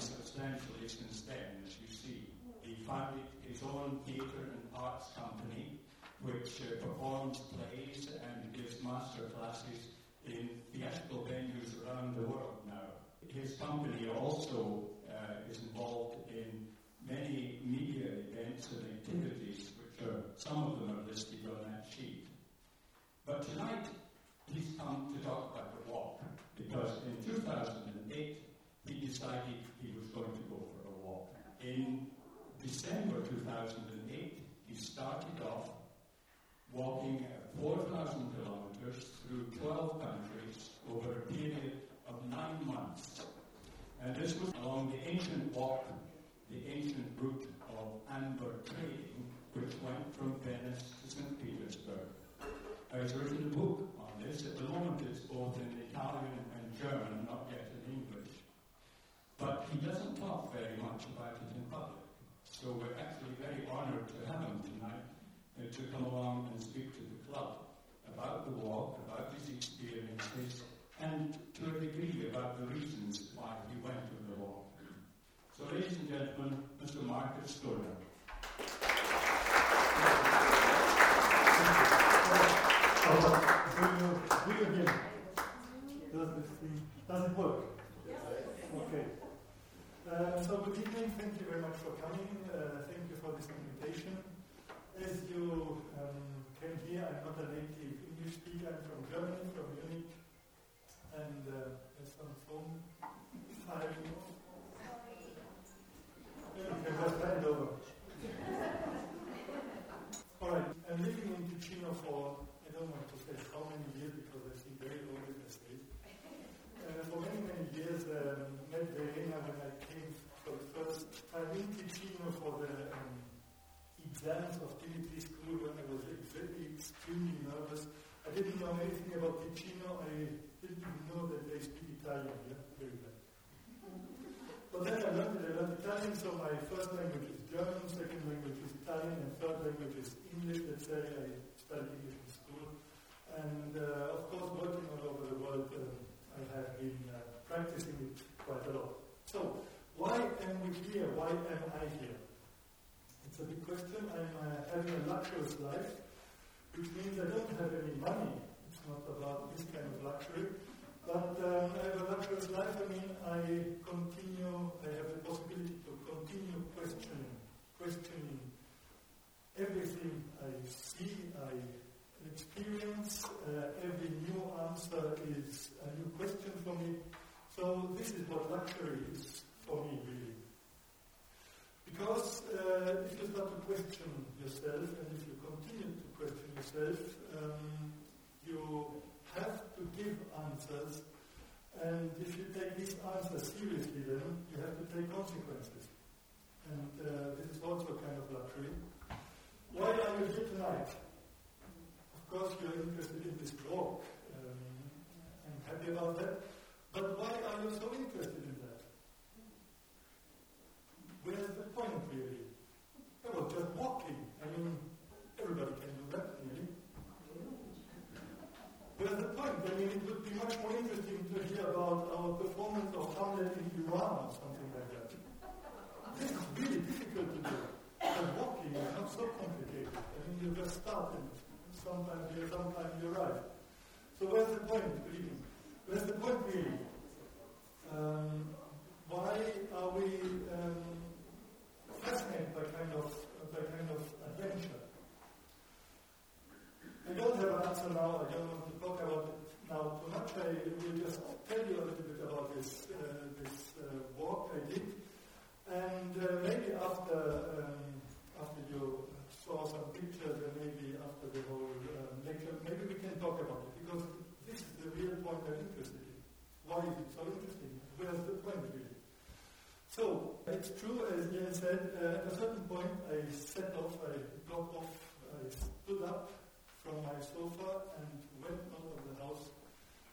substantially since then, as you see. He founded his own theatre and arts company, which uh, performs plays and gives master classes in theatrical venues around the world now. His company also uh, is involved in many media events and activities, which are, some of them are listed on that sheet. But tonight, he's come to talk about the walk, because in 2008, he decided he was going to go for a walk. In December 2008, he started off walking 4,000 kilometers through 12 countries over a period of nine months. And this was along the ancient walk the ancient route of amber trading, which went from Venice to St. Petersburg. I has written a book on this. At the moment, it's both in Italian and German, not yet. But he doesn't talk very much about it in public. So we're actually very honored to have him tonight uh, to come along and speak to the club about the walk, about his experiences, and to a degree about the reasons why he went to the walk. So, ladies and gentlemen, Mr. Markus Zohner. do you again? Does, this, does it work? Okay. Uh, so good evening. Thank you very much for coming. Uh, thank you for this invitation. As you um, can hear, I'm not a native English speaker. I'm from Germany, from Munich, and uh, phone file all right, I'm living in Ticino for, I don't want to say how many years because I seem very old in the state. Uh, for many, many years, um, met Verena when I came for the first time in Ticino for the um, exams of Dimitri School when I was really extremely nervous. Know anything about Ticino. I didn't know that they speak Italian. Very well. But then I learned, I learned Italian, so my first language is German, second language is Italian, and third language is English. That's why I studied English in school. And uh, of course, working all over the world, uh, I have been uh, practicing it quite a lot. So, why am we here? Why am I here? It's a big question. I'm uh, having a luxurious life, which means I don't have any money. Not about this kind of luxury. But um, I have a luxurious life. I mean, I continue, I have the possibility to continue questioning, questioning everything I see, I experience. Uh, every new answer is a new question for me. So this is what luxury is for me, really. Because uh, if you start to question yourself, and if you continue to question yourself, um, you have to give answers, and if you take these answers seriously, then you have to take consequences. And uh, this is also kind of luxury. Why are you here tonight? Of course, you're interested in this talk. Um, I'm happy about that. But why are you so interested in that? Where's the point, really? Well, just walking. I mean, everybody can do that, really. Where's the point? I mean, it would be much more interesting to hear about our performance of Hamlet in Iran or something like that. This is really difficult to do. And walking is not so complicated. I mean, you just start and sometimes you sometimes you arrive. So where's the point, really? Where's the point, really? Um, why are we um, fascinated by kind of by kind of adventure? I don't have an answer now. I don't talk about it now tonight. I will just tell you a little bit about this uh, this uh, I did, and uh, maybe after um, after you saw some pictures, and maybe after the whole uh, lecture, maybe we can talk about it because this is the real point I'm interested in. Why is it so interesting? Where's the point really? So it's true, as Jan said. at a certain point, I set off. I got off. I stood up from my sofa and house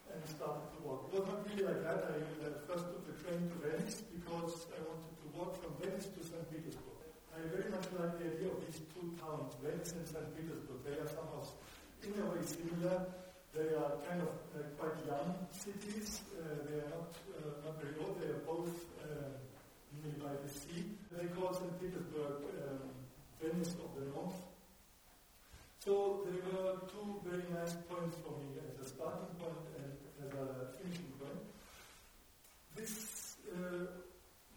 and started to walk. It was not really like that. I uh, first took the train to Venice because I wanted to walk from Venice to St. Petersburg. I very much like the idea of these two towns, Venice and St. Petersburg. They are somehow in a way similar. They are kind of uh, quite young cities. Uh, they are not, uh, not very old. They are both uh, nearly by the sea. They call St. Petersburg um, Venice of the North. So there were two very nice points for me as a starting point and as a finishing point. This uh,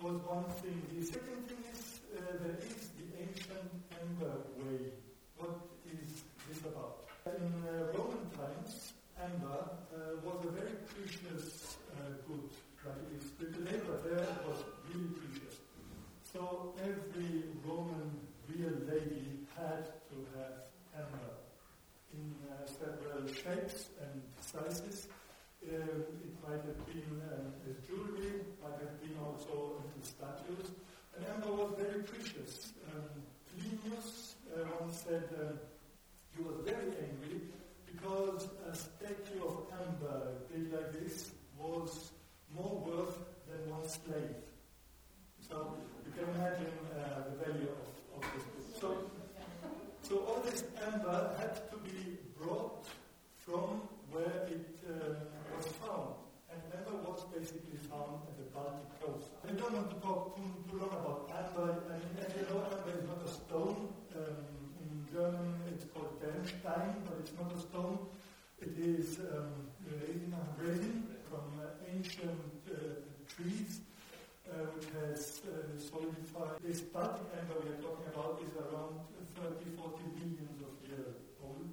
was one thing. The second thing is uh, there is the ancient amber way. What is this about? In uh, Roman times, amber uh, was a very precious uh, good. Like it is the labor there was really precious. So every Roman real lady had to have in uh, several shapes and sizes. Um, it might have been as jewelry, might have been also into statues. And amber was very precious. Um, Plinius uh, once said um, he was very angry because a statue of amber big like this was more worth than one slave. So you can imagine uh, the value of, of this book. So, so all this amber had to be brought from where it uh, was found. And amber was basically found at the Baltic coast. I don't want to talk too, too long about amber. I mean, as you know, amber is not a stone. Um, in German, it's called Bernstein, but it's not a stone. It is um, resin from uh, ancient uh, trees, uh, which has uh, solidified. This Baltic amber we are talking about is around 30, 40 millions of years old.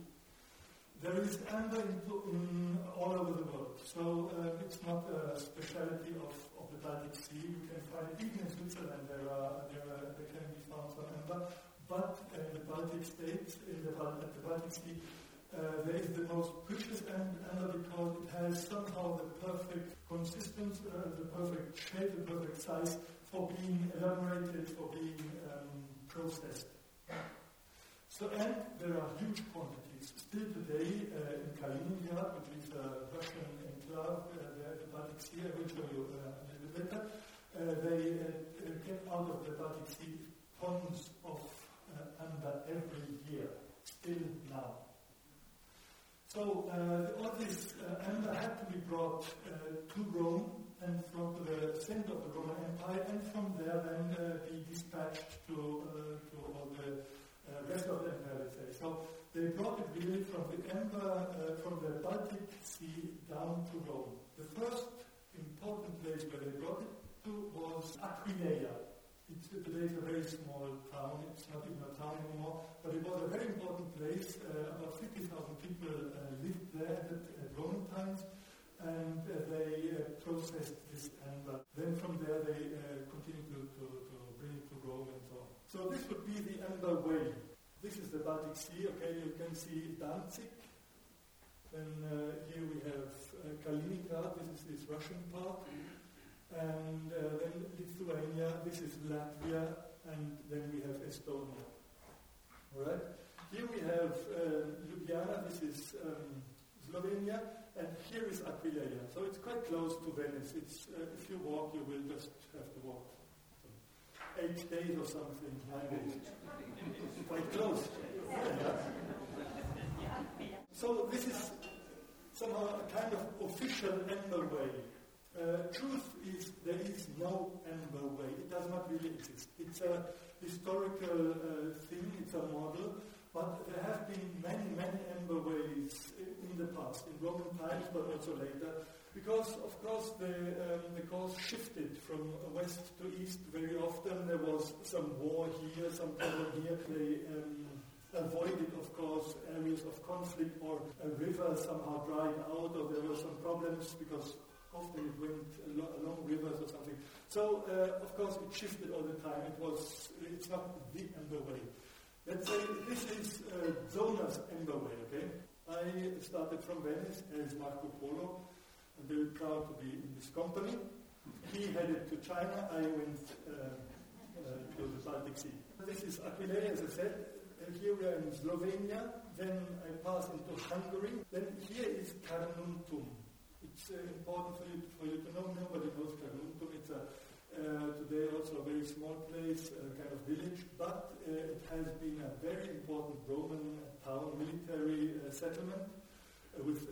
There is amber in, in all over the world, so uh, it's not a specialty of, of the Baltic Sea. You can find it even in Switzerland there are there, are, there can be found some amber, but in the Baltic states, in the, at the Baltic Sea, uh, there is the most precious amber because it has somehow the perfect consistency, uh, the perfect shape, the perfect size for being elaborated, for being um, processed. So, and there are huge quantities. Still today uh, in Kaliningrad, which is a Russian enclave uh, there the Baltic Sea, I will show you uh, a little later, uh, they uh, get out of the Baltic Sea tons of uh, amber every year, still now. So all this amber had to be brought to Rome and from the center of the Roman Empire, and from there then be dispatched to, to all the uh, rest of the empire. So they brought it really from the empire, uh, from the Baltic Sea down to Rome. The first important place where they brought it to was Aquileia. It's today a very small town. It's not even a town anymore, but it was a very important place. Uh, about 50,000 people uh, lived there at, at, Roman times, and uh, they uh, processed this amber. Then from there they continued to, to, to bring it to Rome and so this would be the amber way. This is the Baltic Sea. Okay, you can see Danzig. Then uh, here we have uh, Kaliningrad. This is this Russian part. And uh, then Lithuania. This is Latvia. And then we have Estonia. All right. Here we have Ljubljana. This is um, Slovenia. And here is Aquileia. So it's quite close to Venice. It's, uh, if you walk, you will just have to walk eight days or something, nine days. Quite close. So this is somehow a kind of official amber way. Uh, truth is there is no amber way. It does not really exist. It's a historical uh, thing. It's a model. But there have been many, many amber ways past, in Roman times, but also later. Because, of course, the, um, the course shifted from west to east very often. There was some war here, some problem here. They um, avoided, of course, areas of conflict or a river somehow dried out or there were some problems because often it went along rivers or something. So, uh, of course, it shifted all the time. It was, it's not the amber way. Let's say this is uh, Zohner's amber way, okay? I started from Venice as Marco Polo. I'm very proud to be in this company. He headed to China. I went uh, uh, to the Baltic Sea. This is Aquileia, as I said. Here we are in Slovenia. Then I passed into Hungary. Then here is Carnuntum. It's uh, important for you, for you to know. Nobody knows Carnuntum. It's a, today also a very small place, a kind of village, but uh, it has been a very important Roman town, military uh, settlement uh, with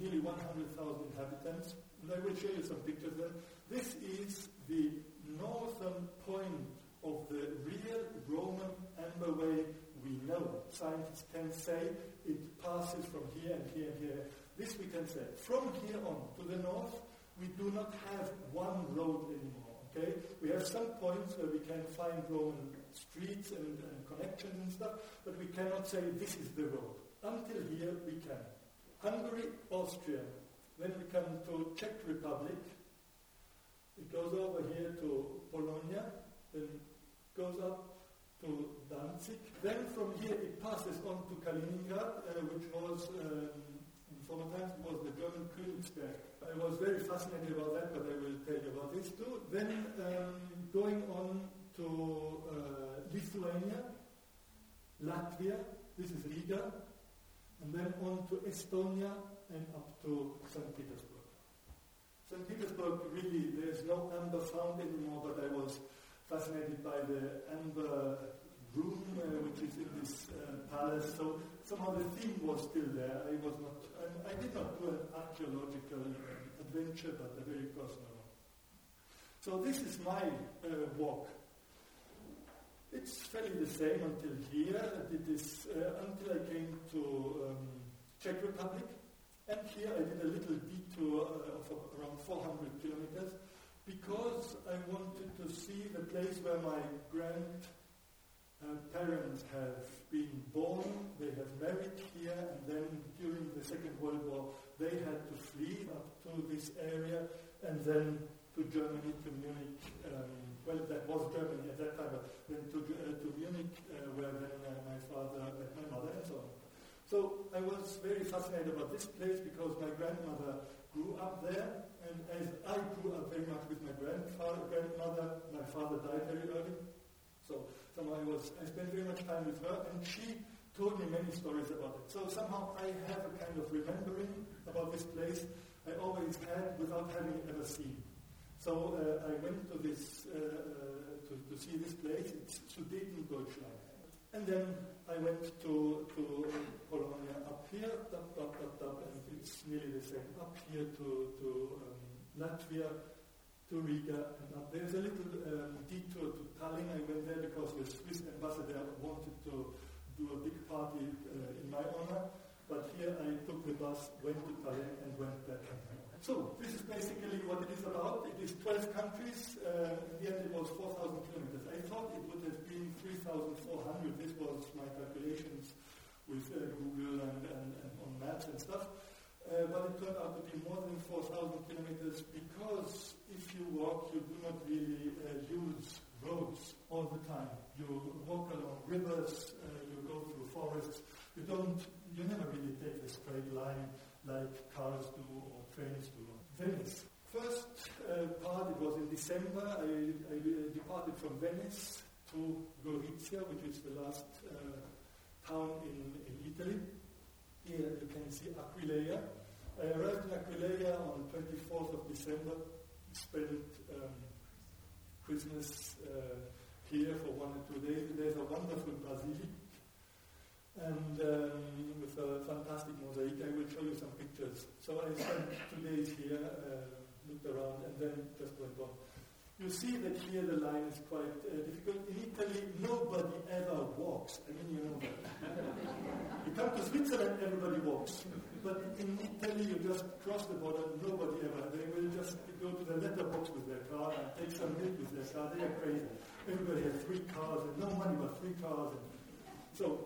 nearly 100,000 inhabitants. And I will show you some pictures there. This is the northern point of the real Roman amber way we know. Scientists can say it passes from here and here and here. This we can say. From here on to the north, we do not have one road anymore. Okay? We have some points where we can find Roman streets and, and connections and stuff, but we cannot say this is the road. Until here, we can. Hungary, Austria. Then we come to Czech Republic. It goes over here to Polonia, then goes up to Danzig. Then from here it passes on to Kaliningrad, uh, which was, um, in former times, was the German Königsberg. I was very fascinated about that, but I will tell you about this too. Then um, going on to uh, Lithuania, Latvia, this is Riga, and then on to Estonia and up to St. Petersburg. St. Petersburg, really, there's no amber found anymore, but I was fascinated by the amber room uh, which is in this uh, palace. So somehow the theme was still there. I was not, I, I did not do an archaeological adventure, but a very personal one. So this is my uh, walk it's fairly the same until here. I did this uh, until I came to um, Czech Republic. And here I did a little detour uh, of around 400 kilometers because I wanted to see the place where my grandparents uh, parents have been born. They have married here, and then during the Second World War, they had to flee up to this area and then to Germany, to Munich. Um, well, that was Germany at that time, but then to, uh, to Munich, uh, where then uh, my father met my mother and so on. So I was very fascinated about this place because my grandmother grew up there, and as I grew up very much with my grandfather, grandmother, my father died very early. So somehow I was I spent very much time with her, and she told me many stories about it. So somehow I have a kind of remembering about this place I always had without having ever seen. So uh, I went to this uh, uh, to, to, see this place. It's Sudetendeutschland. And then I went to, to Polonia up here, up, up, up, up, and it's nearly the same. Up here to, to um, Latvia, to Riga, and up there's a little um, detour to Tallinn. I went there because the Swiss ambassador wanted to do a big party uh, in my honor. But here I took the bus, went to Tallinn, and went back. So this is basically what it is about. It is 12 countries. Uh, in it was 4,000 kilometers. I thought it would have been 3,400. This was my calculations with uh, Google and, and, and, on maps and stuff. Uh, but it turned out to be more than 4,000 kilometers because if you walk, you do not really uh, use roads all the time. You walk along rivers, uh, you go through forests. You don't, you never really take a straight line like cars do or trains to Venice. First uh, part, it was in December, I, I uh, departed from Venice to Gorizia, which is the last uh, town in, in Italy. Here you can see Aquileia. I arrived in Aquileia on the 24th of December, spent um, Christmas uh, here for one or two days. There's a wonderful basilica and um, with a fantastic mosaic. I will show you some pictures. So I spent two days here, uh, looked around, and then just went on. You see that here the line is quite uh, difficult. In Italy, nobody ever walks. I mean, you know that. come to Switzerland, everybody walks. But in Italy, you just cross the border, nobody ever. They will just go to the letterbox with their car and take some milk with their car. They are crazy. Everybody has three cars and no money but three cars. So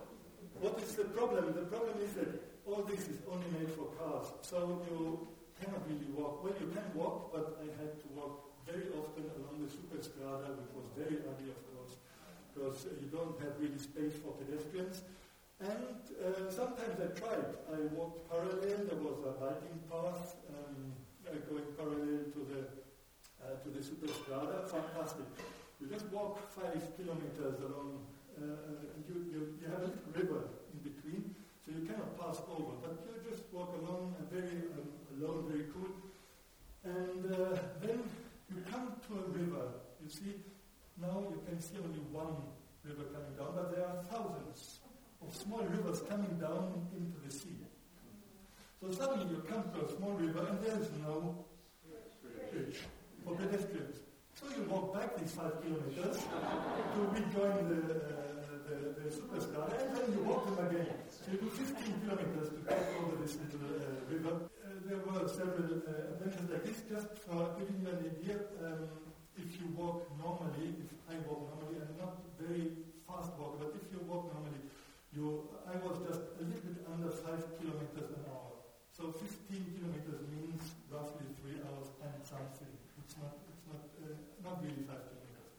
what is the problem? The problem is that all this is only made for cars, so you cannot really walk. Well, you can walk, but I had to walk very often along the Superstrada, which was very ugly, of course, because you don't have really space for pedestrians. And uh, sometimes I tried. I walked parallel. There was a biking path um, uh, going parallel to the uh, to the Superstrada. Fantastic. You just walk five kilometers along, uh, you, you, you have a river in between, so you cannot pass over, but you just walk along, uh, very um, alone, very cool. And uh, then you come to a river. You see, now you can see only one river coming down, but there are thousands of small rivers coming down into the sea. So suddenly you come to a small river and there is no bridge for pedestrians. So you walk back these five kilometers to rejoin the, uh, the, the Superstrada and then you walk them again. So you do 15 kilometers to get over this little uh, river. Uh, there were several uh, adventures like this just for giving you an idea. Um, if you walk normally, if I walk normally, I'm not very fast walker, but if you walk normally, you, I was just a little bit under 5 kilometers an hour. So 15 kilometers means roughly 3 hours and something. It's not, it's not, uh, not really 5 kilometers.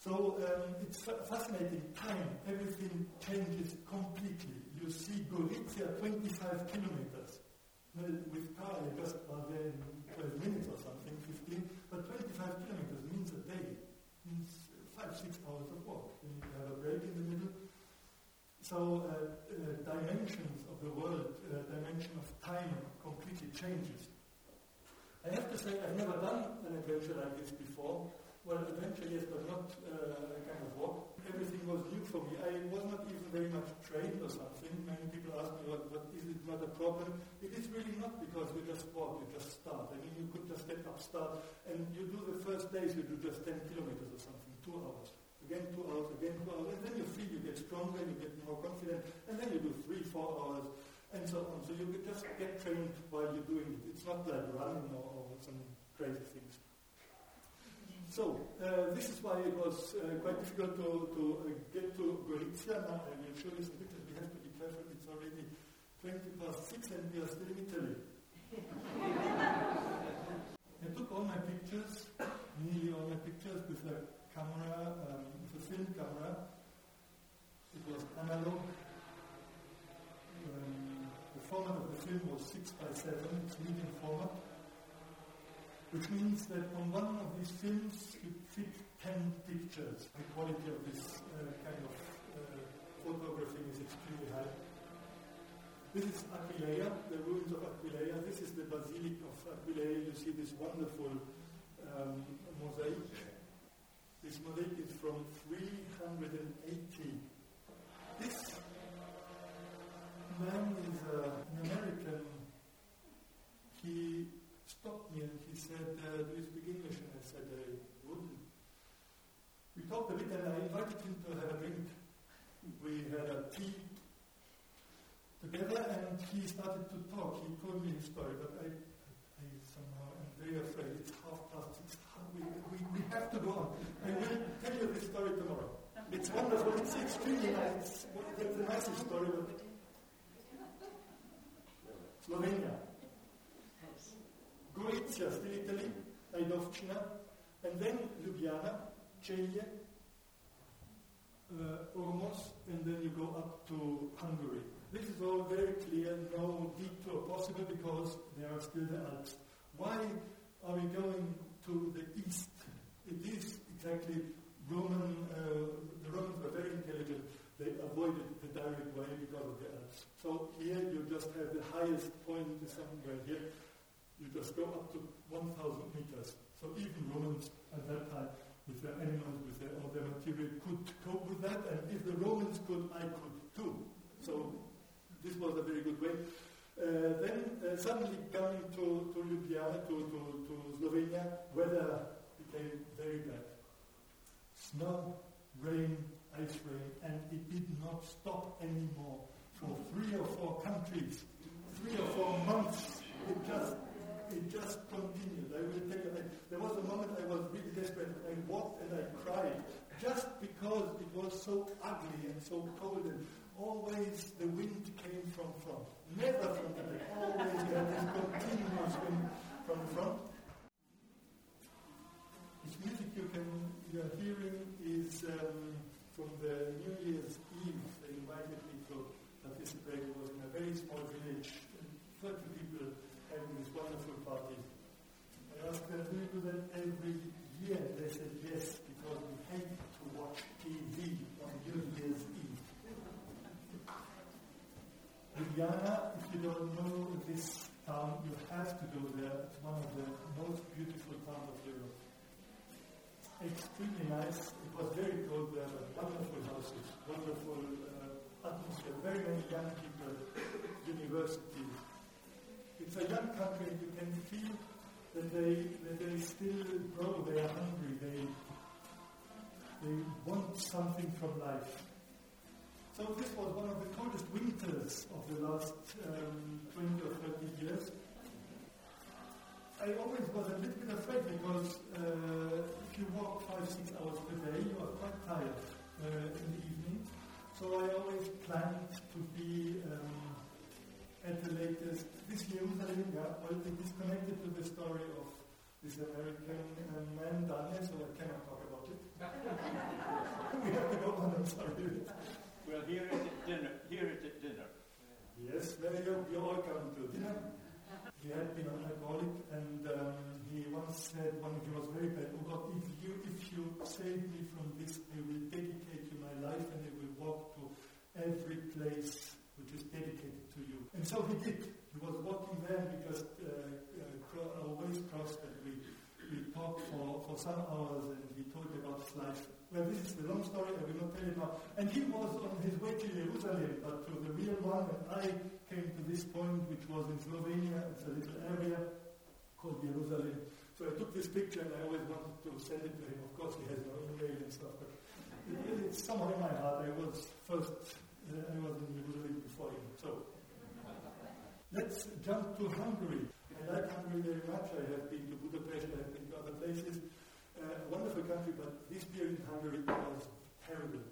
So um, it's fa- fascinating time. Everything changes completely. You see Gorizia 25 kilometers. With car, you just are there in 12 minutes or something, 15. But 25 kilometers means a day, means five, six hours of walk. You have a break in the middle. So uh, uh, dimensions of the world, uh, dimension of time completely changes. I have to say I've never done an adventure like this before. Well, adventure, yes, but not uh, a kind of walk. Everything was new for me. I was not even very much trained or something. Many people ask me, what, what is it not a problem? It is really not because you just walk, you just start. I mean, you could just get up, start, and you do the first days, you do just 10 kilometers or something, two hours. Again, two hours, again, two hours, and then you feel you get stronger, you get more confident, and then you do three, four hours, and so on. So you just get trained while you're doing it. It's not like running or, or some crazy things. So, uh, this is why it was uh, quite difficult to, to uh, get to Gorizia. Now, I will show you some pictures. We have to be careful. It's already 20 past 6 and we are still in Italy. I took all my pictures, nearly all my pictures, with a camera, um, with a film camera. It was analog. Um, the format of the film was 6 by 7, it's medium format which means that on one of these films you fit 10 pictures. The quality of this uh, kind of uh, photographing is extremely high. This is Aquileia, the ruins of Aquileia. This is the Basilica of Aquileia. You see this wonderful um, mosaic. This mosaic is from 380. This man is uh, an American. He stopped me and he said, uh, Do you speak English? And I said, I would. We talked a bit and I invited him to have a drink. We had a tea together and he started to talk. He told me his story, but I, I somehow am very afraid. It's half past six. We, we, we have to go on. I will tell you this story tomorrow. It's wonderful. It's extremely nice. It's a nice story, but Slovenia. Gorizia, still Italy, Ajdovščina, and then Ljubljana, Celje, uh, Ormož, and then you go up to Hungary. This is all very clear, no detour possible because there are still the Alps. Why are we going to the east? It is exactly Roman, uh, Romans were very intelligent. They avoided the direct way because of the Alps. So here you just have the highest point somewhere here you just go up to 1,000 meters. So even Romans at that time, with their animals, with their, all their material, could cope with that. And if the Romans could, I could too. So this was a very good way. Uh, then uh, suddenly coming to, to Ljubljana, to, to, to Slovenia, weather became very bad. Snow, rain, ice rain, and it did not stop anymore for three or four countries, three or four months. It just it just continued. I will tell you, there was a moment I was really desperate. I walked and I cried just because it was so ugly and so cold and always the wind came from front. Never from the back. Always had this continuous wind from the front. This music you can your hearing is um, from the New Year's Eve. They invited me to participate. It was in a very small village, 30 people having this wonderful party. I asked them, do you do that every year? They said yes, because we hate to watch TV on New Year's Eve. Ljubljana, if you don't know this town, you have to go there. It's one of the most beautiful Extremely nice. It was very cold there, but wonderful houses, wonderful uh, atmosphere, very many young people, university. It's a young country, you can feel that they, that they still grow, they are hungry, they, they want something from life. So this was one of the coldest winters of the last um, 20 or 30 years. I always was a little bit afraid because uh, if you walk five, six hours per day, you are quite tired uh, in the evening. So I always planned to be um, at the latest. This Jerusalem, yeah, well, it is connected to the story of this American uh, man, Daniel, so I cannot talk about it. we have to go on, I'm sorry. Well, here is at dinner. Here is at dinner. Yes, there you, you all come to dinner. He had been an alcoholic, and um, he once said, when he was very bad, oh God, if you, if you save me from this, I will dedicate you my life, and I will walk to every place which is dedicated to you. And so he did. He was walking there because uh, uh, our ways crossed, and we, we talked for, for some hours, and he told about his life. Well, this is the long story, I will not tell it now. And he was on his way to Jerusalem, but to the real one, and I came to this point, which was in Slovenia. It's a little area called Jerusalem. So I took this picture, and I always wanted to send it to him. Of course, he has no email and stuff, but it, it's somehow in my heart. I was first, uh, I was in Jerusalem before him. So let's jump to Hungary. I like Hungary very much. I have been to Budapest, I have been to other places uh, wonderful country, but this period in Hungary was terrible.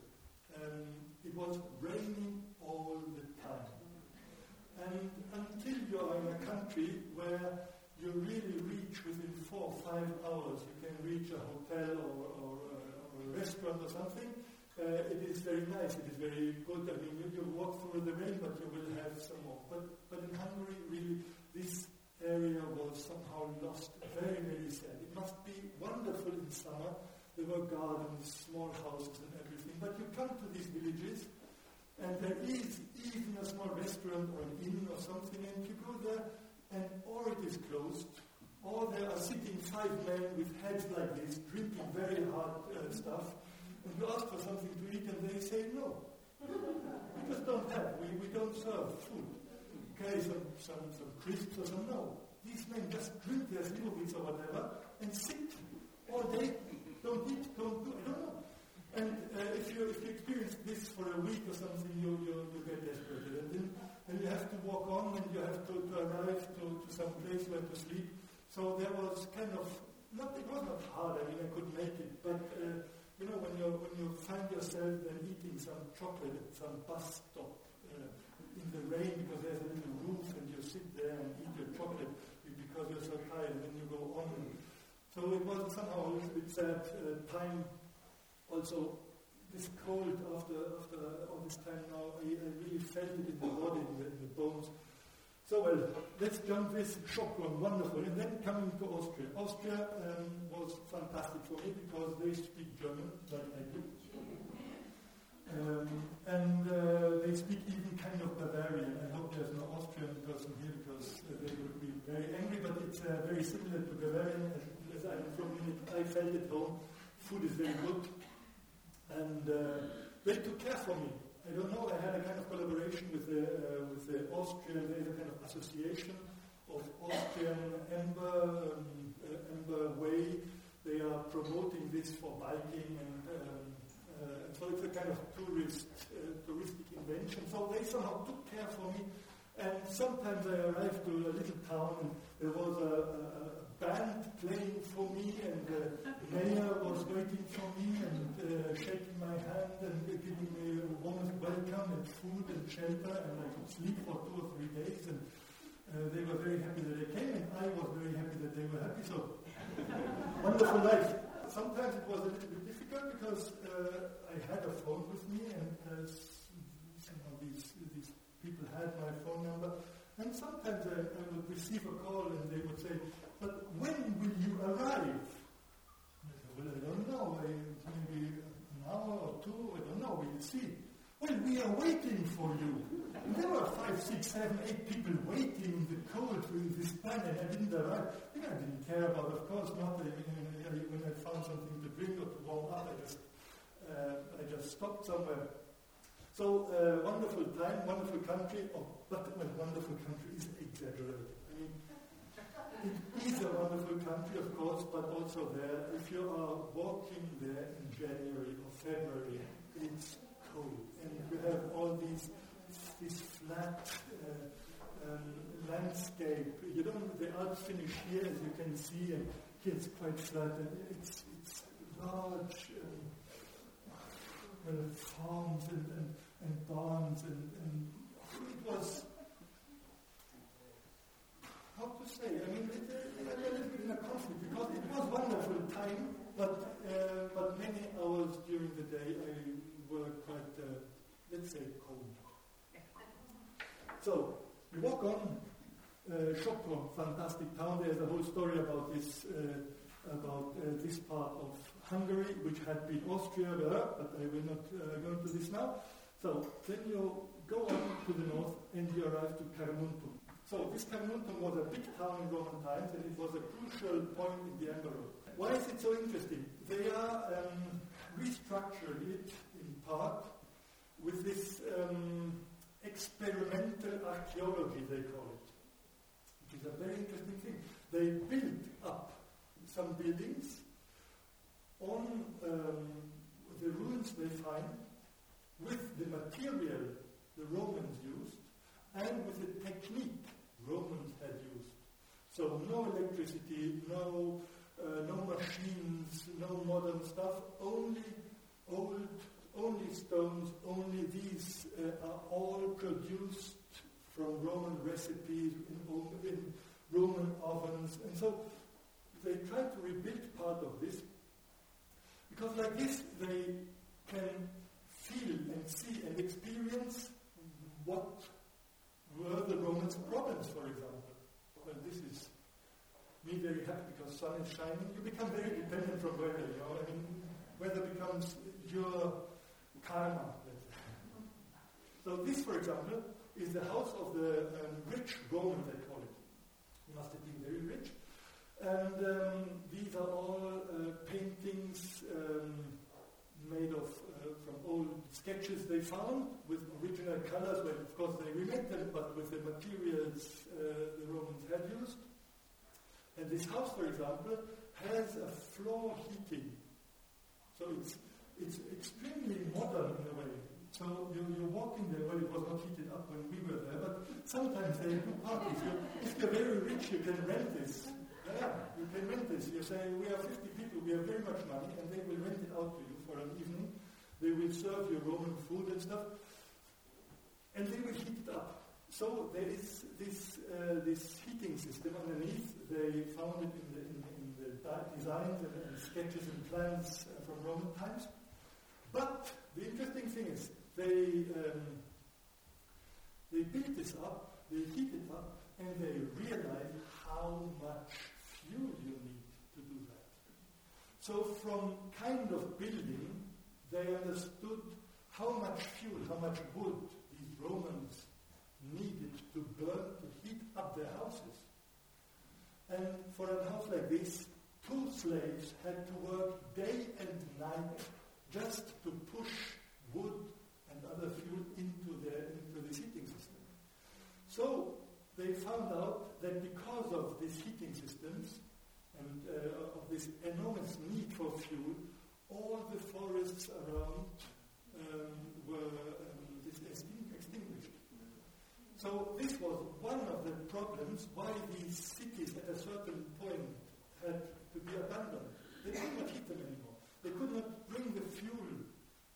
Um, it was raining all the time. And until you are in a country where you really reach within four or five hours, you can reach a hotel or, or, uh, or a restaurant or something, uh, it is very nice, it is very good. I mean, you, you walk through the rain, but you will have some more. But, but in Hungary, really, this area was somehow lost. Very, very sad. It must be wonderful in summer. There were gardens, small houses, and everything. But you come to these villages, and there is even a small restaurant or an inn or something, and you go there, and or it is closed, or there are sitting five men with heads like this, drinking very hard uh, stuff, and you ask for something to eat, and they say no. we just don't have. We, we don't serve food. Okay, some, some, some crisps or some, no. These men just drink their Slivovitz or whatever and sit all day, don't eat, don't do, I don't know. And uh, if, you, if you experience this for a week or something, you, you, you get desperate. And then, then you have to walk on and you have to, to arrive to, to some place where to sleep. So there was kind of, not, it was not hard, I mean, I could make it, but uh, you know, when you, when you find yourself then eating some chocolate at some bus stop uh, in the rain because there's a little roof and you sit there and eat your chocolate because you're so tired and then you go on. So it was somehow a little bit sad uh, time. Also, this cold after, after all this time now, I, I really felt it in the body, in the, in the bones. So, well, let's jump this shock one, wonderful. And then coming to Austria. Austria um, was fantastic for me because they speak German, like I do. Um, and uh, they speak even kind of Bavarian. I hope there's no Austrian person here because uh, they would be very angry, but it's uh, very similar to Bavarian. As, as I'm from Munich, I felt at home. Food is very good. And uh, they took care for me. I don't know, I had a kind of collaboration with the, uh, with the Austrian, there is a kind of association of Austrian Amber, um, uh, Way. They are promoting this for biking and um, uh, so it's a kind of tourist, uh, touristic invention. So they somehow took care for me. And sometimes I arrived to a little town and there was a, a band playing for me and the mayor was waiting for me and uh, shaking my hand and giving me a warm welcome and food and shelter and I could sleep for two or three days and uh, they were very happy that I came and I was very happy that they were happy. So wonderful life. Sometimes it was a little bit difficult because uh, I had a phone with me and somehow these, these people had my phone number. And sometimes I, I, would receive a call and they would say, but when will you arrive? I said, well, I don't know. Maybe an hour or two, I don't know. We'll see. Well, we are waiting for you. And there were five, six, seven, eight people waiting in the cold with this pan, and I didn't arrive. You know, I didn't care about, of course, not uh, when I found something to drink or to warm up. I just, uh, I just stopped somewhere. So uh, wonderful time, wonderful country. Oh, but wonderful country is exaggerated. Is a wonderful country, of course, but also there, if you are walking there in January or February, it's cold, and you have all these this flat uh, um, landscape. You don't, the Alps finish here, as you can see, and here it's quite flat, and it's, it's large um, farms and, and, and barns, and, and it was how to say, I mean, it, it, a little bit in a conflict because it was wonderful time, but, uh, but many hours during the day I were quite, uh, let's say, cold. So, we walk on. Uh, fantastic town. There's a whole story about this, uh, about uh, this part of Hungary, which had been Austria, but I will not uh, go into this now. So, then you go on to the north and you arrive to Carnuntum. So this Carnuntum was a big town in Roman times and it was a crucial point in the empire. Why is it so interesting? They are um, restructuring it in part with this um, experimental archaeology, they call it, which is a very interesting thing. They built up some buildings on um, the ruins they find with the material the Romans used and with the technique Romans had used. So no electricity, no, uh, no machines, no modern stuff, only old, only stones, only these uh, are all produced from Roman recipes in, in Roman ovens. And so they try to rebuild part of this because like this they can feel and see and experience what were the Romans' problems, for example? Well, this is me very happy because sun is shining. You become very dependent from weather, you know. I mean, weather becomes your karma. So this, for example, is the house of the um, rich Roman, they call it. He must have been very rich. And um, these are all uh, paintings um, made of old sketches they found with original colors. Well, of course, they remade them, but with the materials uh, the Romans had used. And this house, for example, has a floor heating. So it's, it's extremely modern in a way. So you, you're walking there, well, it was not heated up when we were there, but sometimes they do parties. You, if you're very rich, you can rent this. Yeah, you can rent this. You say, we are 50 people, we have very much money, and they will rent it out to you for an evening. They will serve you Roman food and stuff, and they will heat it up. So there is this, uh, this heating system underneath. They found it in the, in, in the designs and, and, sketches and plans uh, from Roman times. But the interesting thing is they, um, they built this up, they heat it up, and they realized how much fuel you need to do that. So from kind of building they understood how much fuel, how much wood these Romans needed to burn to heat up their houses. And for a house like this, two slaves had to work day and night just to push wood and other fuel into, their, into this heating system. So they found out that because of these heating systems and uh, of this enormous need for fuel, all the forests around um, were um, extinguished. So this was one of the problems why these cities at a certain point had to be abandoned. They could not heat them anymore. They could not bring the fuel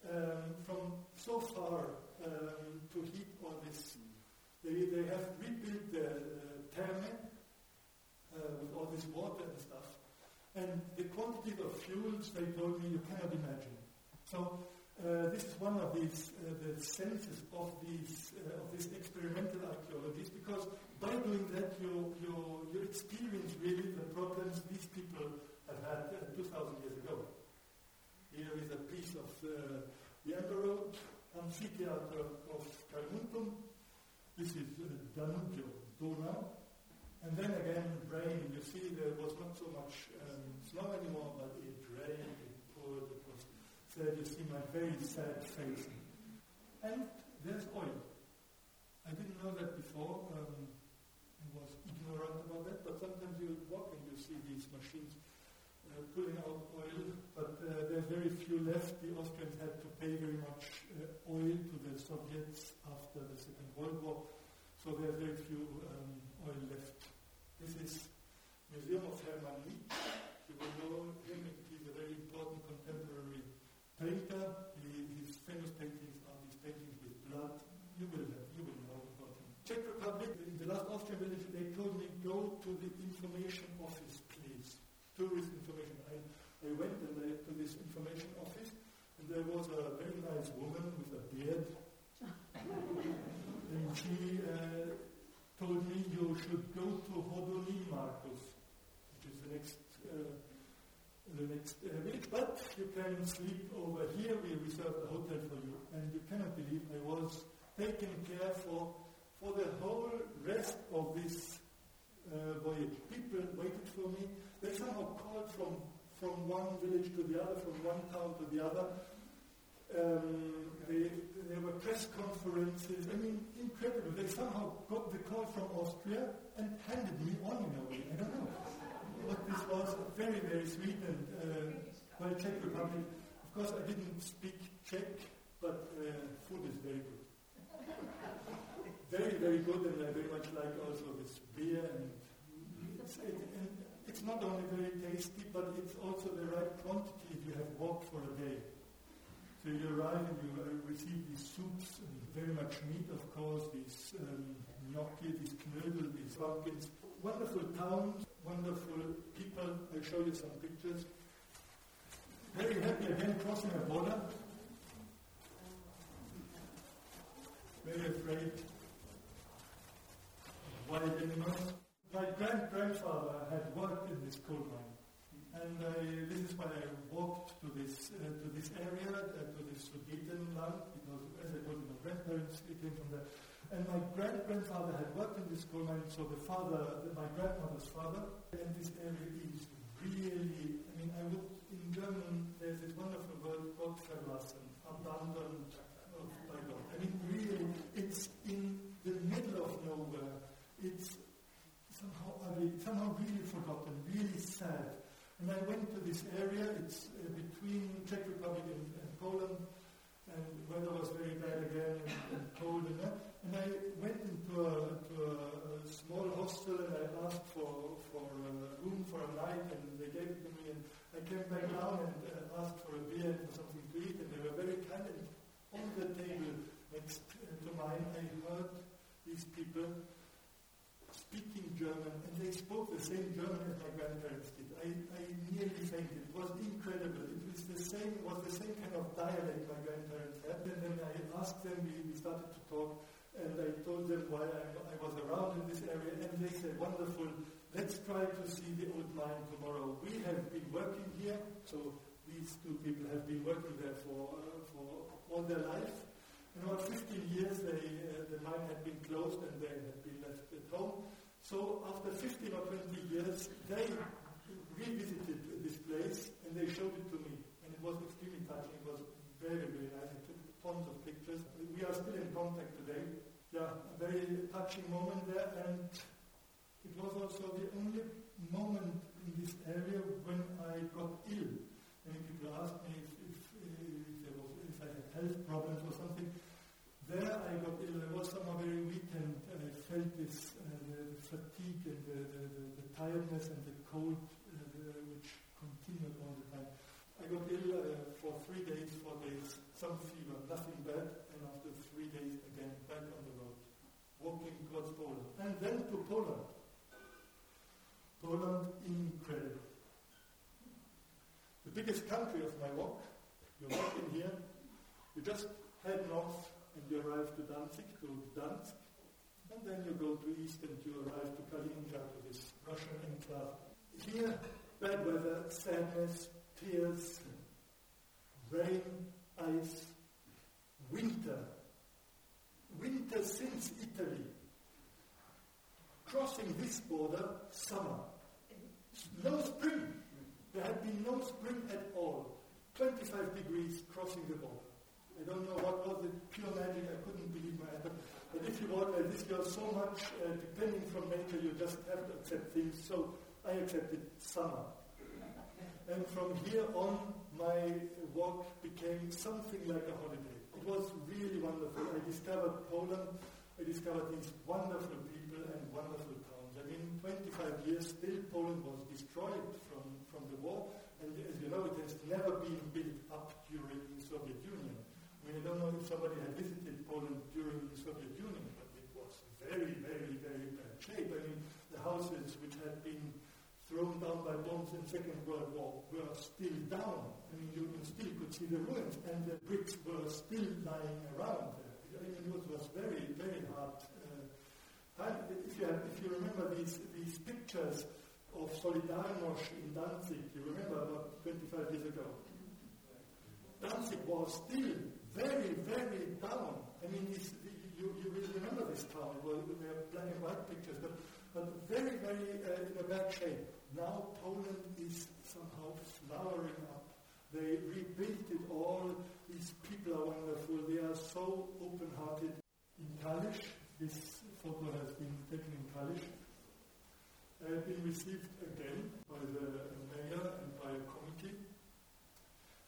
um, from so far um, to heat all this. They, they have rebuilt the uh, uh, with all this water and stuff. And the quantity of fuels, they told me, you cannot imagine. So uh, this is one of these, uh, the senses of, these, uh, of these experimental archaeologies, because by doing that, you, you, you experience really the problems these people have had uh, 2,000 years ago. Here is a piece of the, the Emperor Amphitheater of Carnuntum. This is uh, Danubio, Donau. And then again, rain. You see, there was not so much um, snow anymore, but it rained, it poured, it was sad. You see my very sad face. And there's oil. I didn't know that before. Um, I was ignorant about that, but sometimes you walk and you see these machines uh, pulling out oil, but uh, are very few left. The Austrians had to pay very much uh, oil to the Soviets after the Second World War, so there are very few um, oil left. This is Museum of Hermann Nitsch. You will know him. He's a very important contemporary painter. He, his famous paintings are these paintings with blood. You will have, you will know about him. Czech Republic, in the last Austrian village, they told me go to the information office, please. Tourist information. I, went and I, to this information office, and there was a very nice woman with a beard. and she uh, told me you should go to Hodonín Markus, which is the next, uh, the next uh, village, but you can sleep over here. We reserved a hotel for you, and you cannot believe I was taken care for for the whole rest of this uh, voyage. People waited for me. They somehow called from from one village to the other, from one town to the other. Um, they, there were press conferences. I mean, incredible. They somehow got the call from Austria and handed me on in a way. I don't know. But this was very, very sweet. And uh, well, Czech Republic, of course, I didn't speak Czech, but uh, food is very good. very, very good, and I very much like also this beer. And and it's not only very tasty, but it's also the right quantity if you have walked for a day. So you arrive and you uh, receive these soups and very much meat, of course, these um, gnocchi, these knödel, these pumpkins. Wonderful towns, wonderful people. I'll show you some pictures. Very happy again crossing a border. Very afraid wild animals. My grand grandfather had worked in this coal mine. And uh, this is why I walked to this uh, to this area, uh, to this Sudetenland, because as I told you, my grandparents came from there. And my great grandfather had worked in this coal mine, so the father, my grandmother's father, and this area is really, I mean, I would, in German, there's this wonderful word called verlassen, abandoned by God. I mean, really, it's in the middle of nowhere. It's somehow, somehow really forgotten, really sad. And I went to this area, it's uh, between Czech Republic and, and, Poland, and weather was very bad again and, cold and. And I went into a, to a, small hostel and I asked for, for a room for a night and they gave it to me and I came back down and uh, asked for a beer and for something to eat and they were very kind and on the table next to mine I heard these people speaking German, and they spoke the same German as my grandparents did. I, I nearly fainted. It was incredible. It was the same, was the same kind of dialect my grandparents had. And then I asked them, we, we started to talk, and I told them why I, I was around in this area, and they said, wonderful, let's try to see the old mine tomorrow. We have been working here, so these two people have been working there for, uh, for all their life. In about 15 years, they, uh, the mine had been closed and they had been left at home. So after 15 or 20 years, they revisited this place and they showed it to me. And it was extremely touching. It was very, very nice. I took tons of pictures. We are still in contact today. Yeah, a very touching moment there. And it was also the only moment in this area when I got ill. Many people asked me if, if, if, was, if I had health problems or something. There I got ill. I was somehow very weak and I felt this fatigue and the, the, the, the tiredness and the cold uh, which continued all the time. I got ill uh, for three days, four days, some fever, nothing bad, and after three days again back on the road, walking towards Poland. And then to Poland. Poland, incredible. The biggest country of my walk, you walk in here, you just head north and you arrive to Danzig, to Danzig, and then you go to east and you arrive to Kaliningrad, to this Russian enclave. Here, bad weather, sadness, tears, rain, ice, winter. Winter since Italy. crossing this border, summer. No spring. There had been no spring at all. 25 degrees crossing the border. I don't know what was the pure magic, I couldn't believe my eyes. But if you walk like this, you're so much uh, depending from nature, you just have to accept things. So I accepted summer. And from here on, my walk became something like a holiday. It was really wonderful. I discovered Poland. I discovered these wonderful people and wonderful towns. I mean, 25 years, still Poland was destroyed from, from the war. And as you know, it has never been built up during the Soviet Union. I don't know if somebody had visited Poland during the Soviet Union, but it was very, very, very bad shape. I mean, the houses which had been thrown down by bombs in Second World War were still down. I mean, you still could see the ruins, and the bricks were still lying around. I mean, it was very, very hard. Uh, if, you have, if you remember these, these pictures of Solidarność in Danzig, you remember about 25 years ago, Danzig was still very, very down. I mean, you, you will remember this town. Well, there are black and white pictures, but, but very, very uh, in a bad shape. Now Poland is somehow flowering up. They rebuilt it all. These people are wonderful. They are so open-hearted. In Kalisz, this photo has been taken in Kalisz. I have been received again by the mayor and by a committee.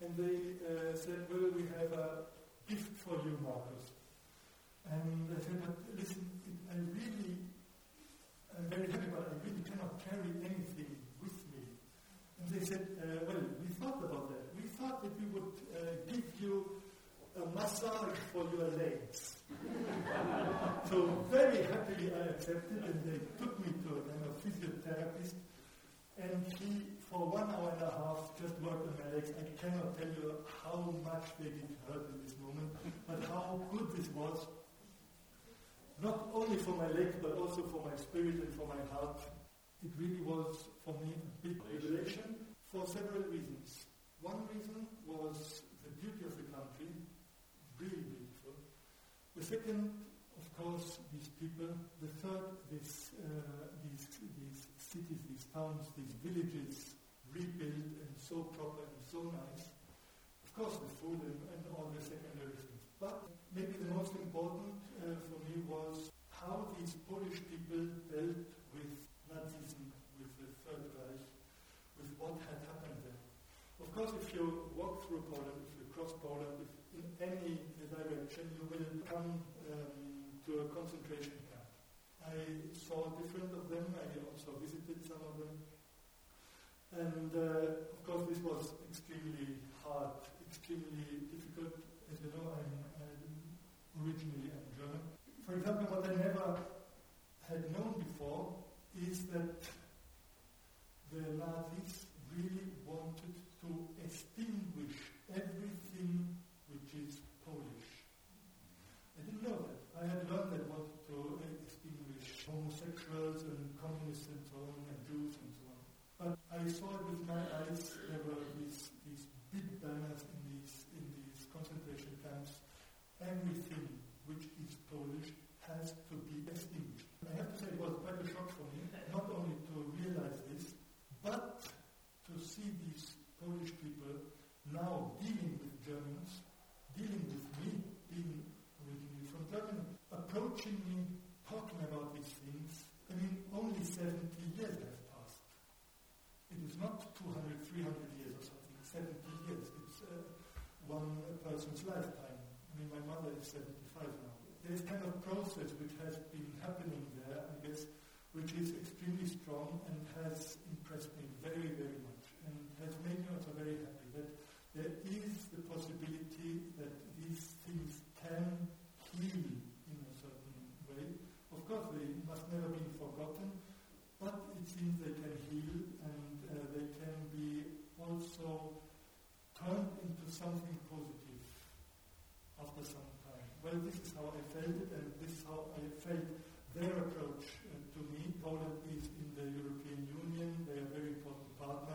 And they uh, said, well, we have a for you, Markus. And I said, but listen, I really, I'm very happy, but I really cannot carry anything with me. And they said, uh, well, we thought about that. We thought that we would uh, give you a massage for your legs. so very happily I accepted, and they took me to a kind of physiotherapist. And he, for one hour and a half, just worked on my legs. I cannot tell you how much they did hurt in this moment, but how good this was. Not only for my legs, but also for my spirit and for my heart. It really was, for me, a big revelation for several reasons. One reason was the beauty of the country, really beautiful. The second, of course, these people. The third, this, uh, these, these cities, these towns, these villages rebuilt and so proper and so nice. Of course, the food and, and all the secondary things. But maybe the most important uh, for me was how these Polish people dealt with Nazism, with the Third Reich, with what had happened there. Of course, if you walk through Poland, if you cross Poland, if in any direction, you will come um, to a concentration camp. I saw different of them. I also visited some of them. And uh, of course, this was extremely hard, extremely difficult. As you know, I'm, I'm originally I'm German. For example, what I never had known before is that the Nazis really wanted to extinguish everything which is Polish. I didn't know that. I had learned that wanted to extinguish homosexuals and communists and so on, and Jews and so on. But I saw it with my eyes. There were these, these big banners in these, in these concentration camps. Everything which is Polish has to be extinguished. I have to say it was quite a shock for me, not only to realize this, but to see these Polish people now dealing with Germans, dealing with me, being originally from Germany, approaching me, talking about these things. I mean, only 70 years have passed. It is not 200, 300 years or something, 70 years. It's uh, one person's lifetime. I mean, my mother is 75 now. There's kind of process which has been happening there, I guess, which is extremely strong and has impressed me very, very much and has made me also very happy that there is the possibility that these things can heal in a certain way. Of course, they must never be forgotten, but it seems they can heal and uh, they can be also turned into something positive after some time. Well, this and this is how I felt their approach uh, to me. Poland is in the European Union, they are a very important partner,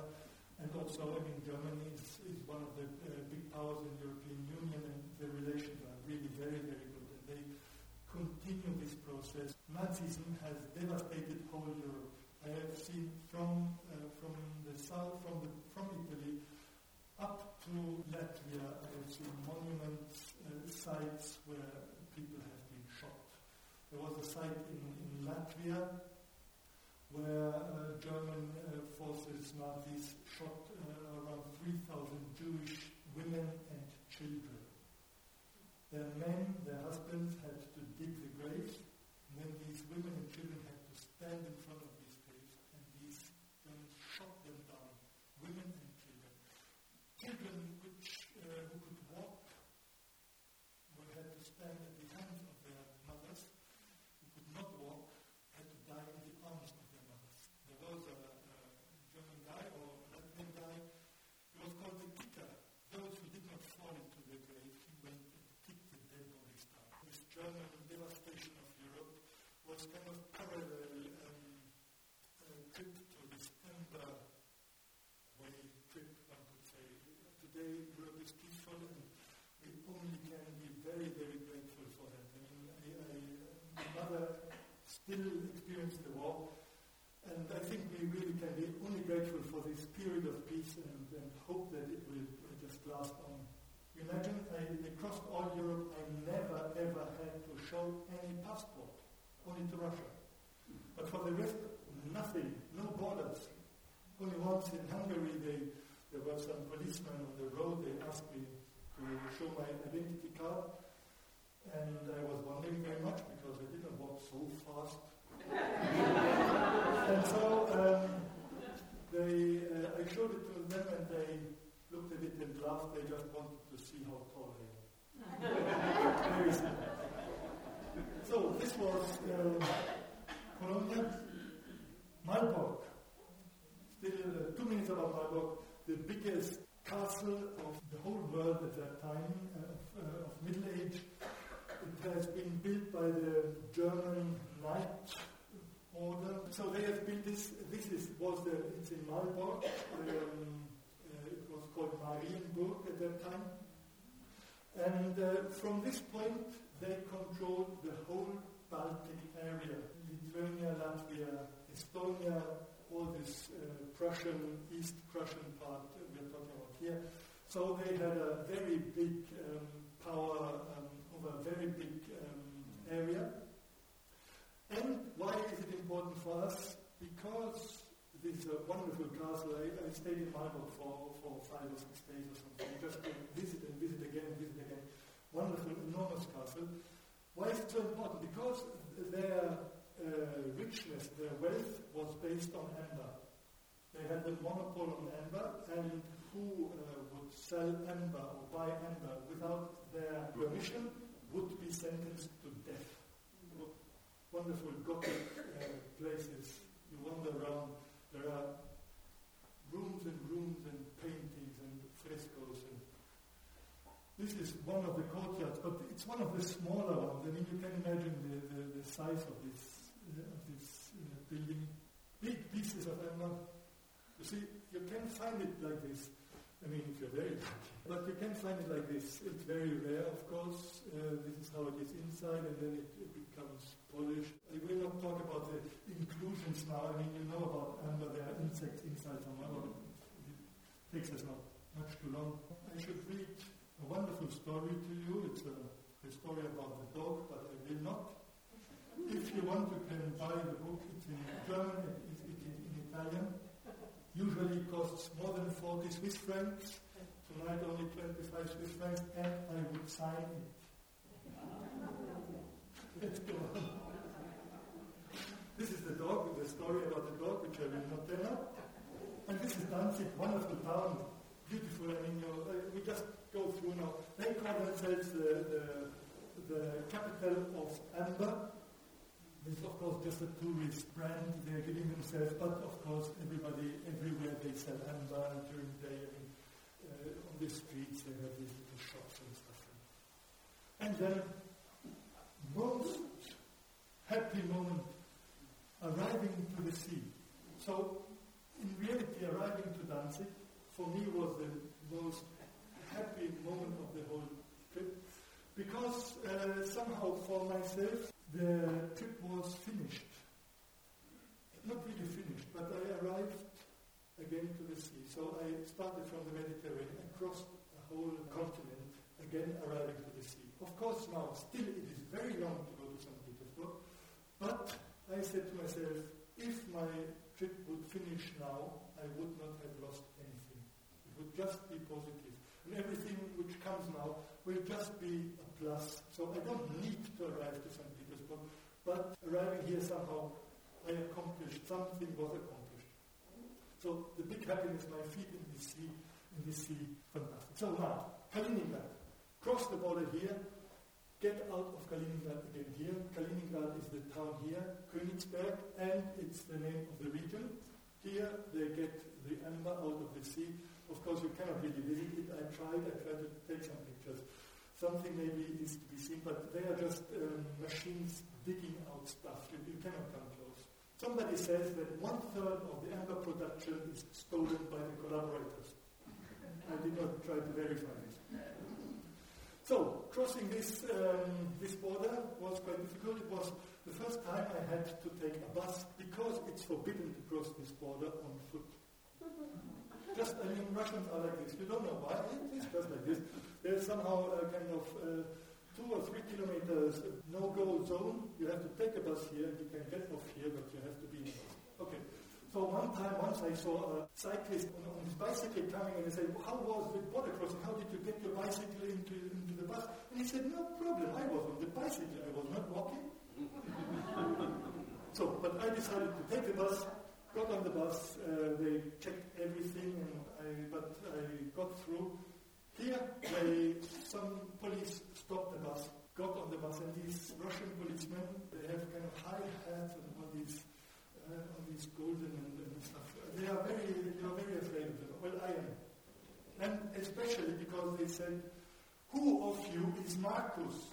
and also, I mean, Germany is, is one of the uh, big powers in the European Union, and the relations are really very, very good, and they continue this process. Nazism has devastated whole Europe. I have seen from, uh, from the south, from, the, from Italy, up to Latvia, I have seen monuments, uh, sites where people have been shot. There was a site in, in Latvia where uh, German uh, forces, Nazis, shot uh, around 3,000 Jewish women and children. Their men, their husbands had to dig the graves, and then these women and children had to stand in front of these graves, and these Germans shot them down, women and children. Children which uh, who could walk were had to stand at the hands of their mothers, who could not walk had to die in the arms of their mothers. There was a, a German guy or Latvian guy, he was called the kicker. Those who did not fall into the grave, he went and kicked the dead bodies down. This German devastation of Europe was kind of parallel um, uh, trip to this Amber way trip, one could say. Today Europe is peaceful and we only can be very, very grateful for that. I mean, I, I, my mother still experienced the war, and I think we really can be only grateful for this period of peace and, and hope that it will just last on. Imagine I, across all Europe, I never ever had to show any passport, only to Russia. But for the rest, nothing, no borders. Only once in Hungary, they, there were some policemen on the road, they asked me to show my identity card. And I was wondering very much because I didn't walk so fast. and so um, they, uh, I showed it to them and they looked at it and laughed. They just wanted to see how tall I am. So this was uh, Colonia. Malbork. Still uh, two minutes about Malbork. The biggest castle of the whole world at that time, uh, of, uh, of Middle Age. It has been built by the German Knight Order. So they have built this. This is was the it's in Malbork. Um, uh, it was called Marienburg at that time. And uh, from this point, they controlled the whole Baltic area Lithuania, Latvia, Estonia, all this uh, Prussian, East Prussian part we're talking about here. So they had a very big um, power um, over a very big um, area. And why is it important for us? Because this uh, wonderful castle, I, I stayed in Marburg for, for five or six days or something, just to visit and visit again and visit again. Wonderful, enormous castle. Why is it so important? Because their uh, richness, their wealth was based on amber. They had the monopoly on amber, and who uh, would sell amber or buy amber without their permission would be sentenced. Wonderful Gothic uh, places. You wander around, there are rooms and rooms and paintings and frescoes. And this is one of the courtyards, but it's one of the smaller ones. I mean, you can imagine the, the, the size of this, uh, of this uh, building. Big pieces of amber. You see, you can find it like this. I mean, if you're very lucky. But you can find it like this. It's very rare, of course. Uh, this is how it is inside, and then it, it becomes polished. I will not talk about the inclusions now. I mean, you know about amber. There are insects inside some. It takes us not much too long. I should read a wonderful story to you. It's a, a story about the dog, but I will not. If you want, you can buy the book. It's in German. It's in Italian. Usually it costs more than 40 Swiss francs. Tonight only 25 Swiss francs, and I would sign it. Let's go on. This is the dog, with the story about the dog, which I will not tell now. And this is Danzig, wonderful town, beautiful. I mean, uh, we just go through now. They call themselves the, the, the capital of amber. This is, of course, just a tourist brand they're giving themselves, but of course, everybody, everywhere they sell amber during the day. I mean, uh, on the streets, they have these little shops and stuff. And then, most happy moment arriving to the sea. So, in reality, arriving to Danzig for me was the most happy moment of the whole trip because uh, somehow for myself the trip was finished. Not really finished, but I arrived again to the sea. So I started from the Mediterranean, crossed the whole continent, again arriving to the sea. Of course, now still it is very long to go to St. Petersburg, but I said to myself, if my trip would finish now, I would not have lost anything. It would just be positive. And everything which comes now will just be a plus. So I don't need to arrive to St. Petersburg, but arriving here somehow I accomplished, something was accomplished. So the big happiness, my feet in the sea, in the sea, fantastic. So now, Kaliningrad. Cross the border here, get out of Kaliningrad again here. Kaliningrad is the town here, Königsberg, and it's the name of the region. Here they get the amber out of the sea. Of course, you cannot really visit it. I tried, I tried to take some pictures. Something maybe is to be seen, but they are just um, machines digging out stuff. You, you cannot come close. Somebody says that one third of the amber production is stolen by the collaborators. I did not try to verify it. So, crossing this, um, this border was quite difficult. It was the first time I had to take a bus because it's forbidden to cross this border on foot. Just, I mean, Russians are like this. You don't know why. It's just like this. There's somehow a kind of uh, two or three kilometers no-go zone. You have to take a bus here, you can get off here, but you have to be in a bus. Okay. So one time, once I saw a cyclist on, on his bicycle coming, and I said, well, "How was the border crossing? How did you get your bicycle into, into the bus?" And he said, "No problem. I was on the bicycle. I was not walking." so, but I decided to take the bus. Got on the bus. Uh, they checked everything, and I, but I got through. Here, they, some police stopped the bus, got on the bus, and these Russian policemen, they have kind of high hats and all these, uh, all these golden and, and stuff. They are very, they are very afraid of them. Well, I am. And especially because they said, who of you is Markus?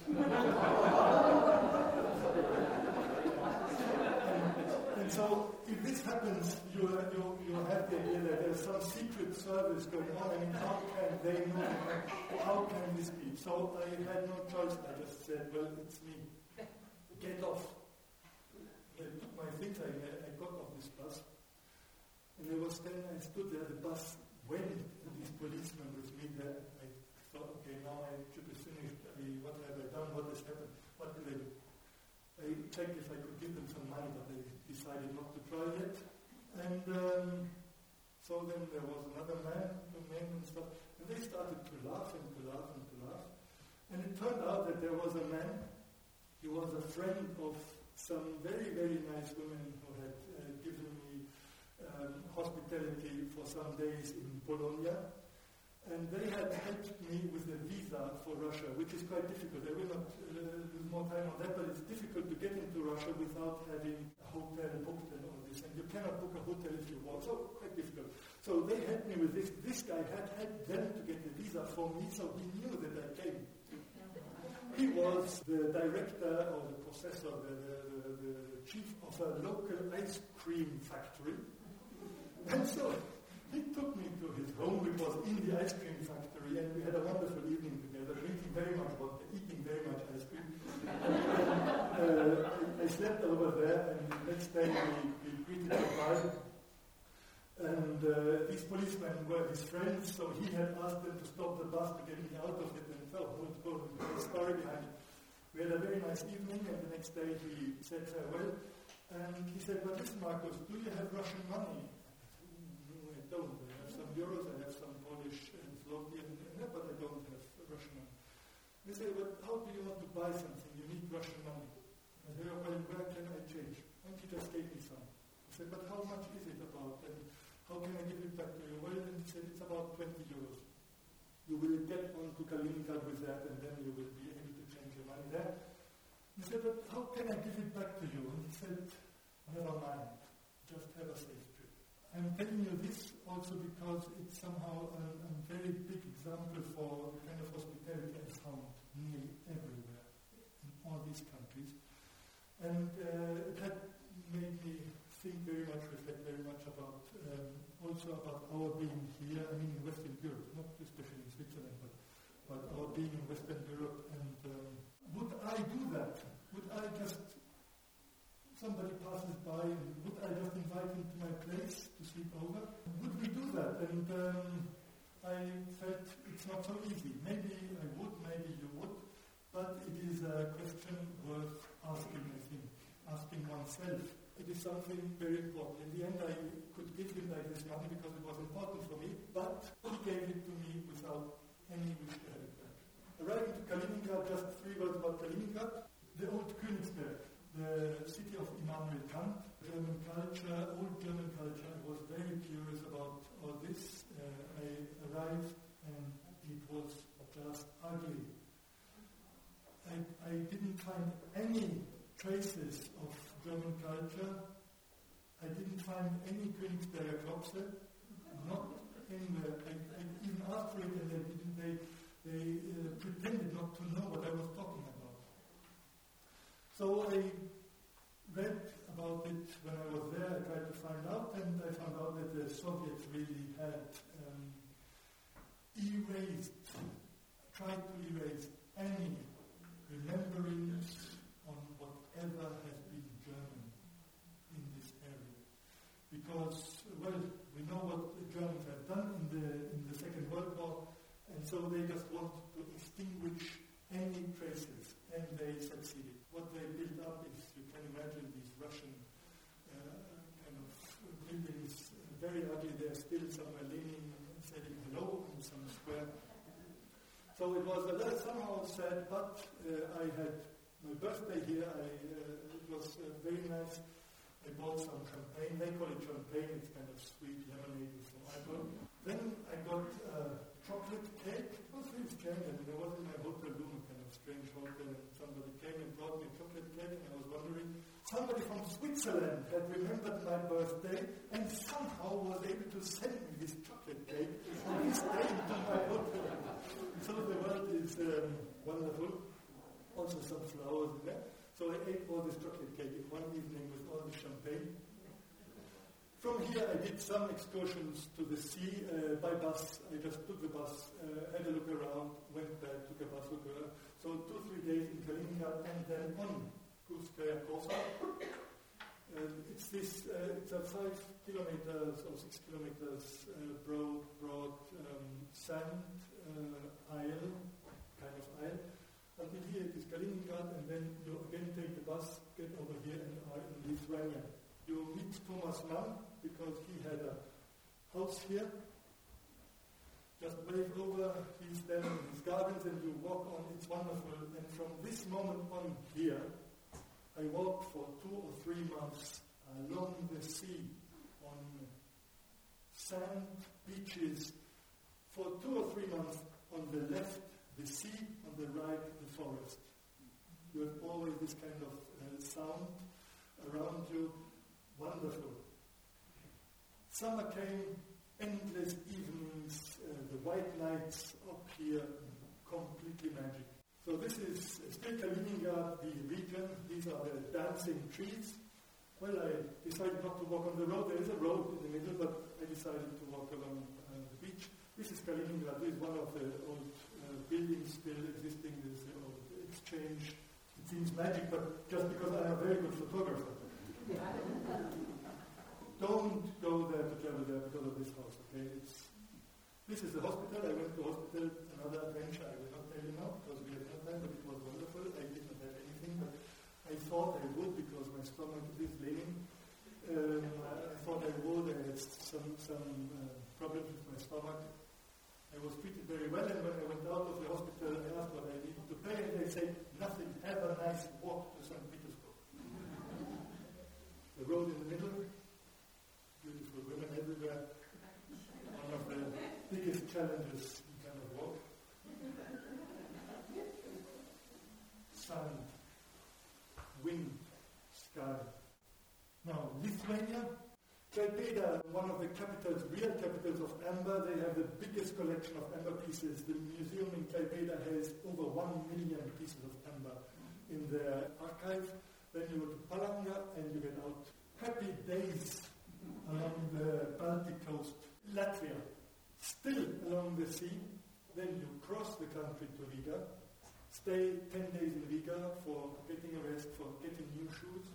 and, so, if this happens, you, you, you have the idea that there's some secret service going on. I mean, how can they know? How can this be? So I had no choice. I just said, well, it's me. Get off. My things, I, I got off this bus, and I was then, I stood there, the bus went, and these policemen with me there. I thought, okay, now I should be finished. I what have I done? What has happened? What did I do? I checked if I could give them some money, but they decided not to try it. And um, so then there was another man, the men and stuff, and they started to laugh and to laugh and to laugh. And it turned out that there was a man, he was a friend of some very, very nice women who had uh, given me um, hospitality for some days in Bologna. And they had helped me with a visa for Russia, which is quite difficult. I will not uh, lose more time on that, but it's difficult to get into Russia without having a hotel booked and all this. And you cannot book a hotel if you want, so quite difficult. So they helped me with this. This guy had helped them to get the visa for me, so he knew that I came. He was the director or the possessor, the, the, the, the chief of a local ice cream factory. And so he took me to his home, which was in the ice cream factory, and we had a wonderful evening together, drinking very much vodka, eating very much ice cream. Uh, I slept over there, and the next day we, we greeted goodbye. And uh, these policemen were his friends, so he had asked them to stop the bus to get me out of and felt the story behind it. We had a very nice evening, and the next day he said farewell. And he said, But listen, Markus, do you have Russian money? No, I don't. I have some euros, I have some Polish and Zloty, and, and, but I don't have Russian money. They say, But how do you want to buy something? You need Russian money. I said, Well, where can I change? And he just gave me some. I said, But how much is it about? And how can I give it back to you? Well, and he said, It's about 20 euros. You will on to Kaliningrad with that, and then you will be able to change your money there. He said, But how can I give it back to you? And he said, Never mind. Just have a safe trip. I'm telling you this also because it's somehow a, a very big example for the kind of hospitality I found nearly everywhere in all these countries. And uh, that made me think very much, reflect very much about um, also about our being here, I mean in Western Europe, not especially but, our being in Western Europe. And um, would I do that? Would I just somebody passes by would I just invite him to my place to sleep over? Would we do that? And um, I felt it's not so easy. Maybe I would, maybe you would, but it is a question worth asking, I think, asking oneself. It is something very important. In the end, I could give him like this money because it was important for me, but he gave it to me without any it. Arriving to Kaliningrad, just three words about Kaliningrad. The old Königsberg, the city of Immanuel Kant, German culture, old German culture. I was very curious about all this. Uh, I arrived and it was just ugly. I, I didn't find any traces of German culture. I didn't find any Königsberger Klopse, not in the, I, I even for it and they didn't, they, they uh, pretended not to know what I was talking about. So I read about it when I was there, I tried to find out, and I found out that the Soviets really had um, erased, tried to erase any remembrance on whatever has been German in this area. Because, well, we know what the Germans have done in the, in the Second World War, and so they just wanted to extinguish any traces, and they succeeded. What they built up is, you can imagine these Russian uh, kind of buildings, uh, very ugly. They're still somewhere leaning, saying hello in some square. So it was a little somehow sad, but uh, I had my birthday here. I, uh, it was uh, very nice. I bought some champagne. They call it champagne. It's kind of sweet lemonade with some alcohol. Then I got chocolate cake. It was really strange. I was in my hotel room, kind of strange hotel, and somebody came and brought me a chocolate cake, and I was wondering, somebody from Switzerland had remembered my birthday and somehow was able to send me this chocolate cake on this day to my hotel. So the world is um, wonderful. Also some flowers in there. So I ate all this chocolate cake in one evening with all the champagne. From here, I did some excursions to the sea uh, by bus. I just took the bus, uh, had a look around, went back, took a bus around. So two, three days in Kaliningrad, and then on Kurshskaya Kosa. It's this. Uh, it's a five kilometers or six kilometers uh, broad, broad um, sand uh, isle, kind of isle. Until here it is Kaliningrad, and then you again take the bus, get over here, and are in Lithuania. You meet Thomas Mann because he had a house here. Just wave over, he's there in his gardens and you walk on, it's wonderful. And from this moment on here, I walked for two or three months along the sea on sand beaches. For two or three months on the left, the sea, on the right, the forest. You have always this kind of uh, sound around you. Wonderful. Summer came, endless evenings, uh, the white nights up here, completely magic. So this is still Kaliningrad, the region. These are the dancing trees. Well, I decided not to walk on the road. There is a road in the middle, but I decided to walk along uh, the beach. This is Kaliningrad. This is one of the old uh, buildings still existing. This the old exchange. It seems magic, but just because I am a very good photographer. Don't go there to travel there because of this house, okay? It's, this is the hospital. I went to hospital, another adventure. I will not tell you now because we had no time, but it was wonderful. I did not have anything, but I thought I would because my stomach is leaning. Um, I thought I would. I had some, some uh, problems with my stomach. I was treated very well, and when I went out of the hospital, I asked what I needed to pay, and they said, nothing, have a nice walk to St. The road in the middle, beautiful women everywhere. One of the biggest challenges you can walk. Sun, wind, sky. Now, Lithuania, Klaipeda, one of the capitals, real capitals of amber, they have the biggest collection of amber pieces. The museum in Klaipeda has over one million pieces of amber in their archive when you go to Palanga and you get out. Happy days along the Baltic coast, Latvia, still along the sea. Then you cross the country to Riga, stay 10 days in Riga for getting a rest, for getting new shoes.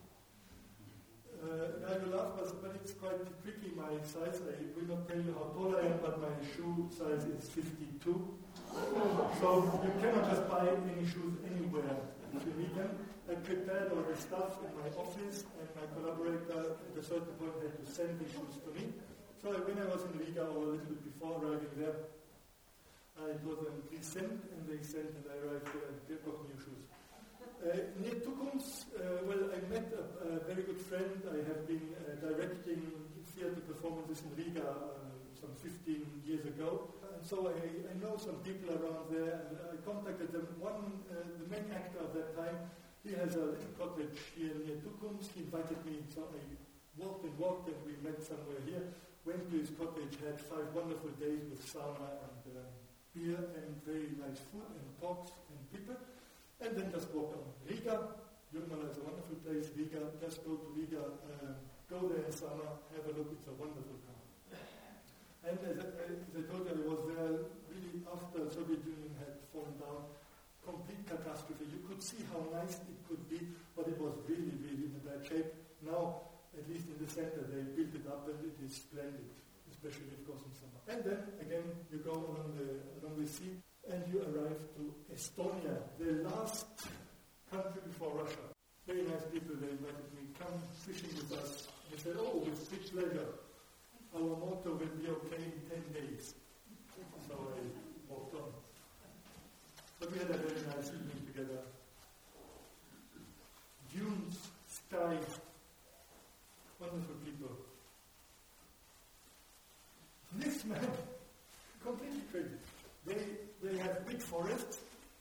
Uh, I will laugh, but, but it's quite tricky, my size. I will not tell you how tall I am, but my shoe size is 52. so you cannot just buy any shoes anywhere you need them. I prepared all the stuff in my office, and my collaborator at a certain point had to send the shoes to me. So when I was in Riga, or a little bit before arriving there, I told them, please send, and they sent, and I arrived there and got new shoes. Uh, near Tukums, uh, well, I met a, a, very good friend. I have been uh, directing theater performances in Riga uh, some 15 years ago. And so I, I, know some people around there, and I contacted them. One, uh, the main actor of that time, he has a little cottage here near Tukums. He invited me, so I walked and walked, and we met somewhere here went to his cottage, had five wonderful days with sauna and uh, beer and very nice food and talks and people, and then just walked on. Riga, Jurmala is a wonderful place. Riga, just go to Riga, uh, go there in have a look, it's a wonderful town. And as as I told you, I was there really after the Soviet Union had fallen down, complete catastrophe. You could see how nice it could be, but it was really, really in bad shape. Now, at least in the center, they built it up and it is splendid, especially of course in summer. And then again, you go along the, along the sea and you arrive to Estonia, the last country before Russia. Very nice people, they invited me, come fishing with us. They said, oh, with great pleasure. Our motor will be okay in 10 days. So I on. But we had a very nice evening together. Dunes, sky, wonderful people. This man, completely crazy. They, they have big forests,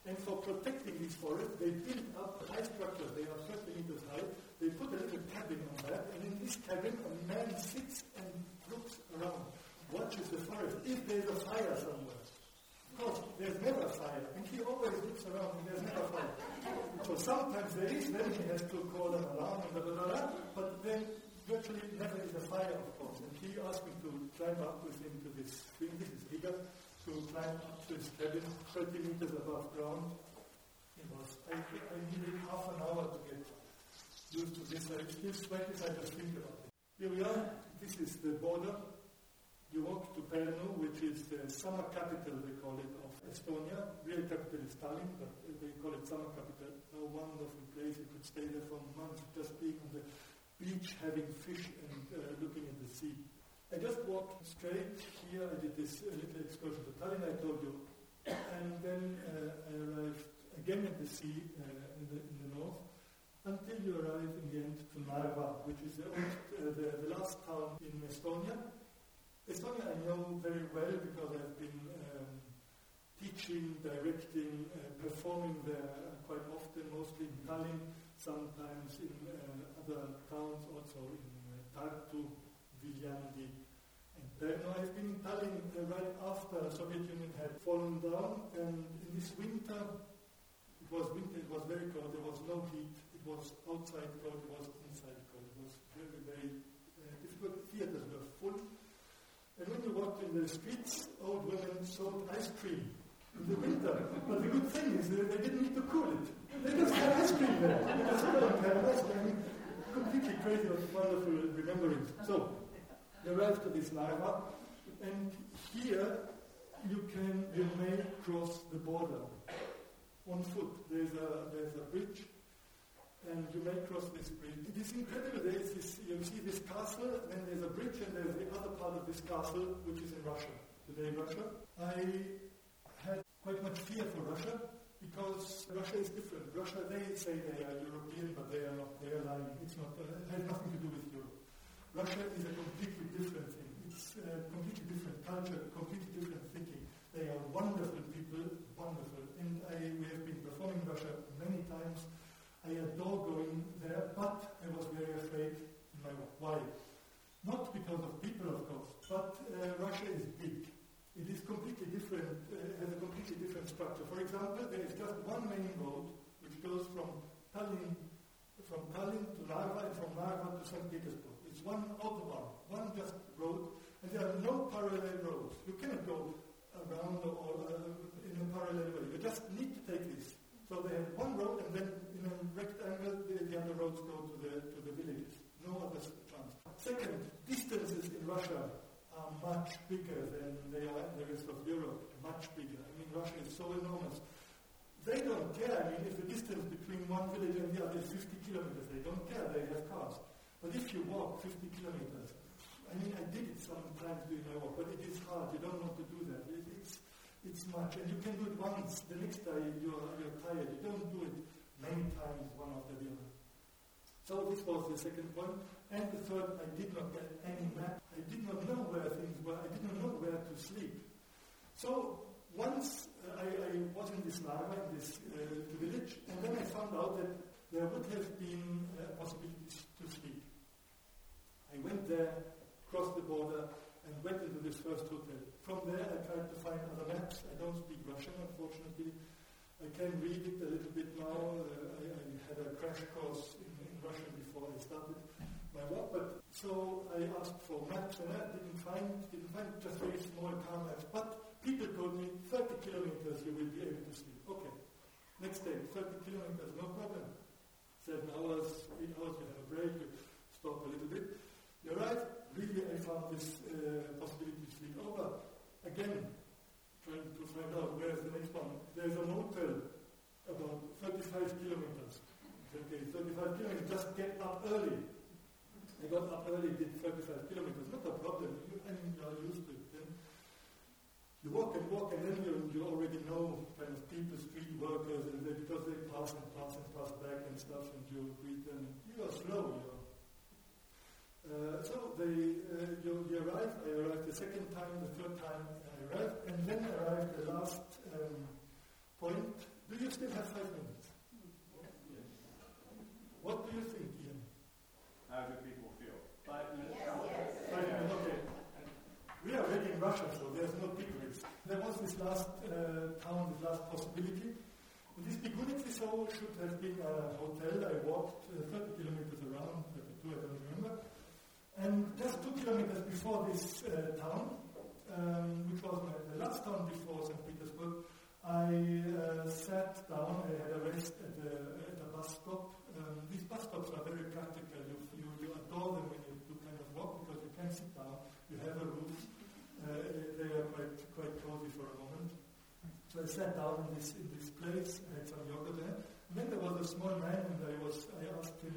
and for protecting these forests, they build up high structures. They are 30 meters high. They put a little cabin on that, and in this cabin, a man sits and around, watches the forest. If there's a fire somewhere, of course, there's never fire, and he always looks around, and there's never fire. So sometimes there is, then he has to call an alarm, and blah, blah, blah, but then virtually never is a fire, of course. And he asked me to climb up with him to this thing. This is bigger. To climb up to his cabin, 30 meters above ground. It was, I, I needed half an hour to get used to this. Still I just think about it. Here we are. This is the border. You walk to Pärnu, which is the summer capital, they call it, of Estonia. Real capital is Tallinn, but they call it summer capital. A wonderful place. You could stay there for months just being on the beach having fish and uh, looking at the sea. I just walked straight here. I did this uh, little excursion to Tallinn, I told you. And then uh, I arrived again at the sea uh, in the, in, the, north until you arrive in the end to Narva, which is the, old, uh, the, the, last town in Estonia. Estonia I know very well because I've been um, teaching, directing, uh, performing there quite often, mostly in Tallinn, sometimes in other towns also in uh, Tartu, Viljandi, and then I've been in Tallinn uh, right after the Soviet Union had fallen down, and in this winter, it was winter, it was very cold, there was no heat, it was outside cold, it was inside cold, it was very, very uh, difficult. Theaters. And when you walked in the streets, old women sold ice cream in the winter. But the good thing is they didn't need to cool it. They just had ice cream there. They just had ice cream completely crazy of wonderful remembrance. So, you arrive to this Narva, and here you can, you may cross the border on foot. There's a, there's a bridge, and you may cross this bridge. It is incredible. There's this, you see this castle, then there's a bridge, and there's the other part this castle, which is in Russia, today Russia. I had quite much fear for Russia because Russia is different. Russia, they say they are European, but they are not. They are lying. It's not. Uh, it has nothing to do with Europe. Russia is a completely different thing. It's a completely different culture, completely different thinking. They are wonderful people, wonderful. And I, we have been performing in Russia many times. I adore going there, but I was very afraid in my why. Not because of people, of course, but uh, Russia is big. It is completely different, uh, has a completely different structure. For example, there is just one main road which goes from Tallinn, from Tallinn to Narva and from Narva to St. Petersburg. It's one autobahn, one just road, and there are no parallel roads. You cannot go around or uh, in a parallel way. You just need to take this. So they have one road, and then in a rectangle, the, the other roads go to the to the villages. No other chance. Second, distances in Russia bigger than they are in the rest of Europe, much bigger. I mean, Russia is so enormous. They don't care. I mean, if the distance between one village and the other is 50 kilometers, they don't care. They have cars. But if you walk 50 kilometers, I mean, I did it sometimes during my walk, but it is hard. You don't want to do that. It, it's, it's much. And you can do it once. The next day you're, you're tired. You don't do it many times, one after the other. So this was the second point. And the third, I did not get any map. I did not know where things were. I did not know where to sleep. So once uh, I, I, was in this in this uh, village, and then I found out that there would have been uh, possibilities to sleep. I went there, crossed the border, and went into this first hotel. From there, I tried to find other maps. I don't speak Russian, unfortunately. I can read it a little bit now. Uh, I, I, had a crash course in, in, Russian before I started my work, but so I asked for maps and I didn't find, didn't find just very small car maps. But people told me 30 kilometers you will be able to sleep. Okay. Next day, 30 kilometers, no problem. Seven hours, eight hours, you have a break, you stop a little bit. You're right, really I found this uh, possibility to sleep over. Again, trying to find out where's the next one. There's a motel about 35 kilometers. Okay, 35 kilometers, just get up early. I got up early, did 35 kilometers, not a problem. You, I mean, you're used to it. Then you walk and walk, and then you, you already know kind of people, street workers, and they, because they pass and pass and pass back and stuff, and you greet them. You are slow, you uh, so they, uh, you, you arrive, I arrived the second time, the third time I arrived, and then arrived the last um, point. Do you still have five minutes? Yes. What do you think, Ian? Do people feel? Five minutes? Yes, yes. Five minutes, okay. We are already in Russia, so there's no risk. There was this last uh, town, this last possibility. This Begunitsy so should have been a hotel. I walked uh, 30 kilometers around, 32, I don't remember. And just two kilometers before this uh, town, um, which was the last town before St. Petersburg, I uh, sat down, I had a rest at a, at a bus stop. Um, these bus stops are very practical. You, you, you, adore them when So I sat down in this, in this place, I had some yoga there. And then there was a small man, and I, was, I asked him,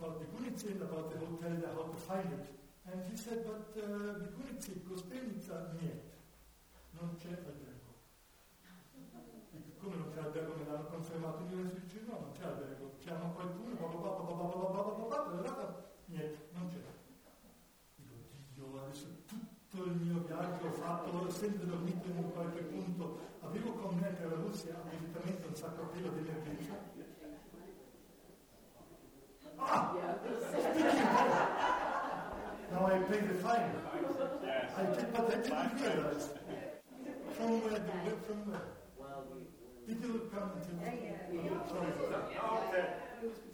about the Gunitsin, about the hotel, how to find it. And he said, but uh, the Gunitsin, Gospenica, niet. Non c'è albergo. Come non c'è albergo? Me l'hanno confermato in università? No, non c'è albergo. Chiama qualcuno, niente, non c'è. Dico, Dio, adesso tutto il mio viaggio ho fatto, ho sempre dormito in qualche punto, avevo con me la Russia un sacco di emergenza Ah! now I pay the fine. I did, but I didn't. From where? The, from where? Did you come to? Sorry.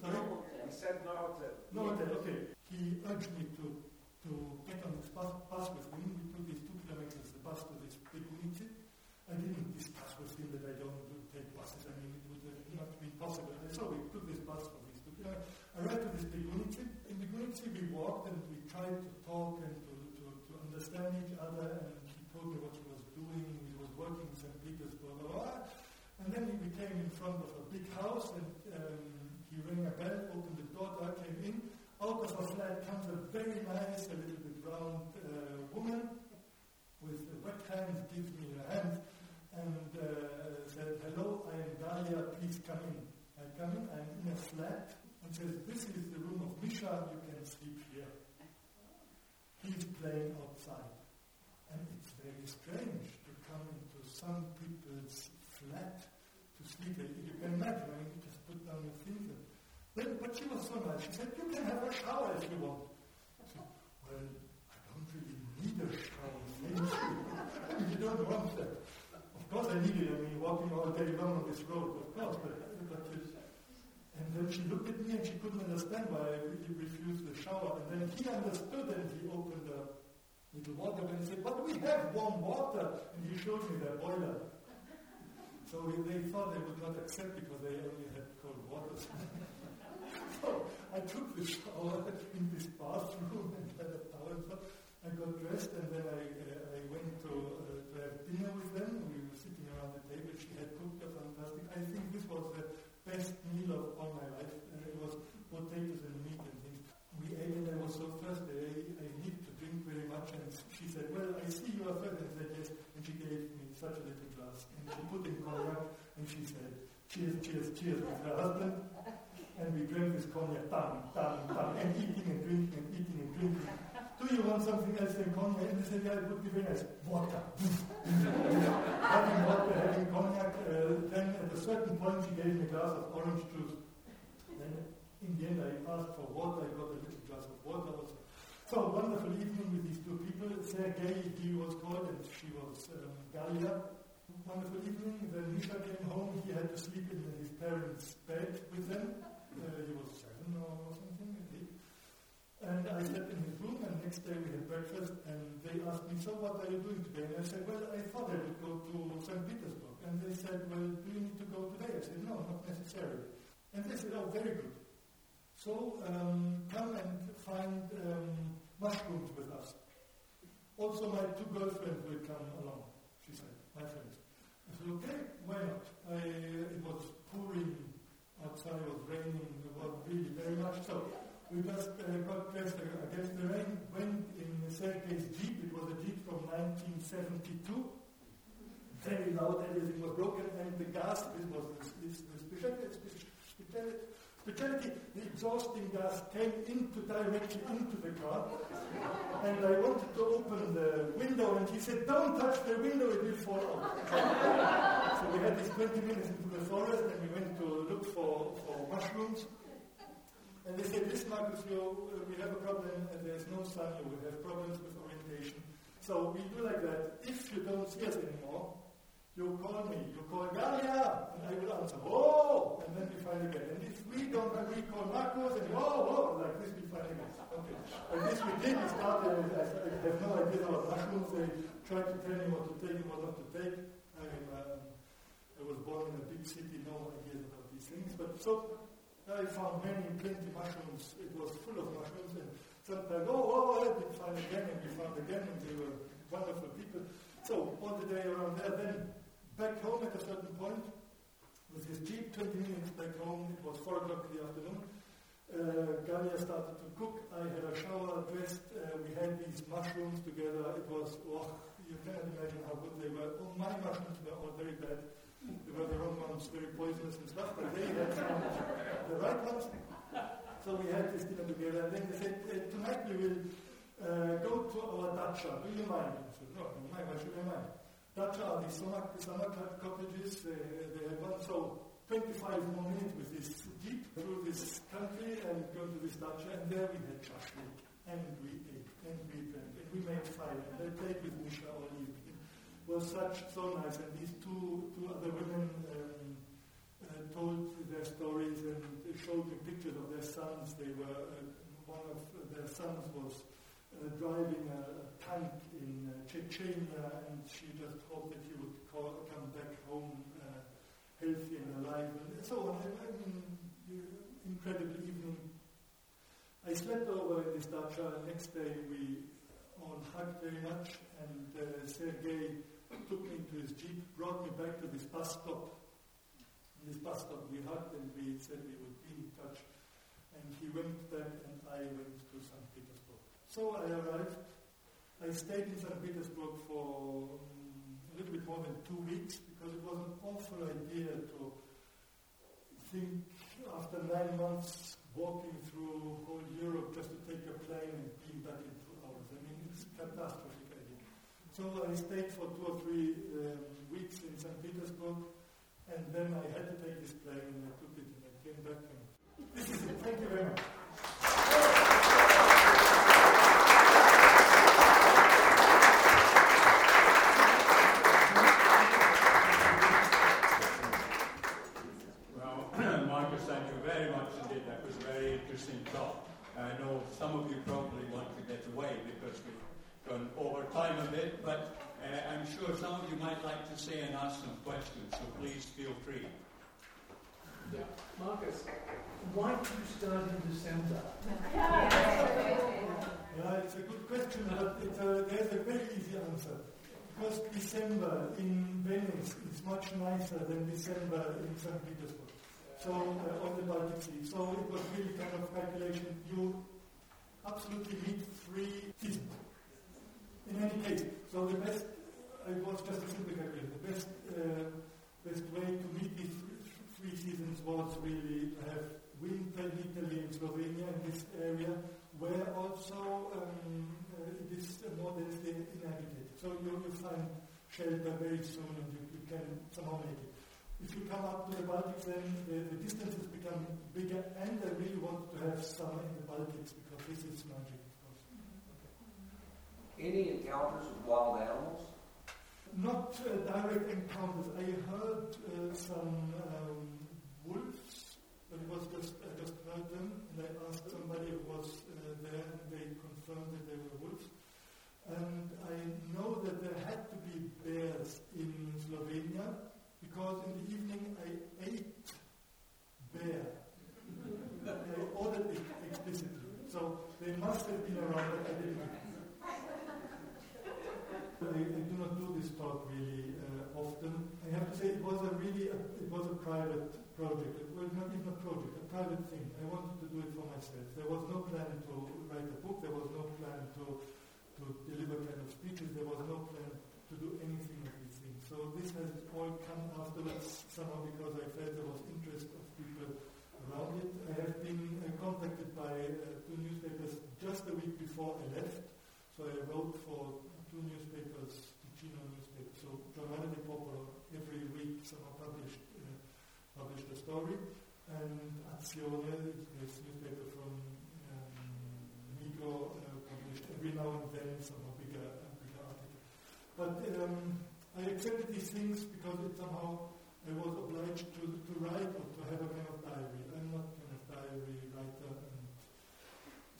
Sorry. He said no hotel. No hotel. Okay. He urged me to to get on this bus, bus with him. We took these two kilometers, the bus to this big Unici. I didn't discuss with him that I don't take buses. I mean, it would not be possible. So we took this bus for these two kilometers. I read to this Begunitsy. In And we tried to talk and to, to, to understand each other. And he told me what he was doing. He was working in St. Petersburg. Blah, blah, blah. And then we came in front of a big house and um, he rang a bell, opened the door, I came in. Out of a flat comes a very nice, a little bit round uh, woman with wet hands, gives me her hand and uh, said, hello, I am Dalia, please come in. I come in, I'm in a flat and says, This is the room of Misha, you sleep here. He's playing outside. And it's very strange to come into some people's flat to sleep. You can imagine, I you just put down your things. Then, but she was so nice. She said, You can have a shower if you want. Well, I don't really need a shower. you don't want that. Of course, I need it. I mean, walking all day long on this road, of course, but and then she looked at me and she couldn't understand why I really refused the shower. And then he understood and he opened the little water and he said, But we have warm water. And he showed me the boiler. So they thought they would not accept because they only had cold water. so I took the shower in this bathroom and had a towel. I got dressed, and then I, uh, I went to, uh, to have dinner with them. We were sitting around the table. She had cooked a fantastic. I think this was the best meal of all my life. Uh, it was potatoes and meat and things. We ate, and I was so thirsty. I, I needed to drink very much. And she said, "Well, I see you are thirsty." I said, "Yes." And she gave me such a little glass, and she put in cognac, and she said, "Cheers, cheers, cheers," with her husband. And we drank this cognac, bam, bam, bam, and eating and drinking and eating and drinking. Do you want something else than cognac? And they said, yeah, it would be very nice. Vodka. having vodka, having cognac. Uh, then at a certain point, she gave me a glass of orange juice. Then in the end, I asked for water. I got a little glass of water. So, wonderful evening with these two people. Sergei, he was called, and she was um, Galia. Wonderful evening. Then Misha came home. He had to sleep in his parents' bed with them. Uh, he was seven or something. And I slept in his room, and next day we had breakfast, and they asked me, so what are you doing today? And I said, well, I thought I would go to St. Petersburg. And they said, well, do you need to go today? I said, no, not necessarily. And they said, oh, very good. So um, come and find um, mushrooms with us. Also, my two girlfriends will come along, she said, my friends. I said, okay, why not? I, it was pouring outside, it was raining, it was really very much so. We just uh, got dressed against the rain, went in Sergei's Jeep, it was a Jeep from 1972. Very loud, everything was broken, and the gas, this was the, this, the specialty, specialty, the exhausting gas came into directly into the car. And I wanted to open the window, and he said, Don't touch the window, it will fall out. so we had this 20 minutes into the forest, and we went to look for, for mushrooms. And they said, This Markus, you, uh, we have a problem, and there's no sun, you will have problems with orientation. So we do like that. If you don't see us anymore, you call me, you call Galia, and I will answer, oh, and then we find again. And if we don't agree, call Markus, and oh, oh, like this we find again. Okay. And this we did, we started, I, I have no idea about mushrooms, they tried to tell me what to take and what not to take. I, um, I was born in a big city, no idea about these things, but so I found many, plenty mushrooms, it was full of mushrooms, and sometimes, oh, oh, I didn't find again, and we found again, and they were wonderful people. So, all the day around there, then back home at a certain point, with his jeep, 20 minutes back home, it was 4 o'clock in the afternoon. Uh, Galia started to cook. I had a shower, dressed. Uh, we had these mushrooms together. It was, oh, you cannot imagine how good they were. Oh, my mushrooms were all very bad. They were the wrong ones, very poisonous and stuff, but they had the right ones. So we had this dinner together, and then they said, uh, tonight we will uh, go to our dacha. Do you mind? I said, no, mind. Why should mind? Dacha are these summer, summer cottages. They, they had one. So 25 more minutes with this jeep through this country and go to this dacha, and there we had shashlik, and we ate, and we drank, and we made fire, and I played with Misha all evening. It was such so nice, and these two two other women um, uh, told their stories and showed me pictures of their sons. They were uh, one of their sons was driving a, a, tank in uh, Chechnya, and she just hoped that he would call, come back home uh, healthy and alive, and so on. I mean, incredible evening. I slept over in this dacha. Next day we all hugged very much, and uh, Sergei took me into his jeep, brought me back to this bus stop. In this bus stop we hugged and we said we would be in touch. And he went back and I went to. So I arrived. I stayed in St. Petersburg for um, a little bit more than two weeks because it was an awful idea to think after nine months walking through whole Europe just to take a plane and be back in two hours. I mean, it's a catastrophic idea. So I stayed for two or three um, weeks in St. Petersburg, and then I had to take this plane and I took it and I came back. And this is it. Thank you very much. Well, Markus, thank you very much indeed. That was a very interesting talk. I know some of you probably want to get away because we've gone over time a bit, but uh, I'm sure some of you might like to say and ask some questions, so please feel free. Yeah. Markus, why did you start in December? Yeah, it's a good question, but it, uh, In Venice is much nicer than December in St. Petersburg. So, uh, on the Baltic Sea. So it was really kind of calculation. You absolutely need three seasons. In any case, so the best, it was just a simple calculation. The best, uh, best way to meet these three seasons was really to have winter in Italy and Slovenia in this area, where also um, uh, it is more densely inhabited. So you, you find very soon and you, you can somehow make it. If you come up to the Baltics, then the, the distances become bigger, and I really want to have summer in the Baltics because this is magic, of course. Any encounters with wild animals? Not uh, direct encounters. I heard uh, some um, wolves, but it was just I just heard them, and I asked somebody who was uh, there, and they confirmed that they were wolves. And I know that there had to be bears in Slovenia because in the evening I ate bear. I ordered it explicitly. So they must have been around, but I didn't. I, I do not do this talk really uh, often. I have to say it was a really a, it was a private project. It was not even a project, a private thing. I wanted to do it for myself. There was no plan to write a book. There was no plan to to deliver kind of speeches. There was no plan to do anything of these things. So this has all come afterwards somehow because I felt there was interest of people around it. I have been uh, contacted by uh, two newspapers just a week before I left. So I wrote for two newspapers, Ticino newspaper. So Giornale del Popolo every week somehow published uh, published a story, and Azione, this newspaper from um, uh, published every now and then somehow bigger, uh, bigger article. But um, I accepted these things because it somehow I was obliged to, to write or to have a kind of diary. I'm not kind of diary writer. And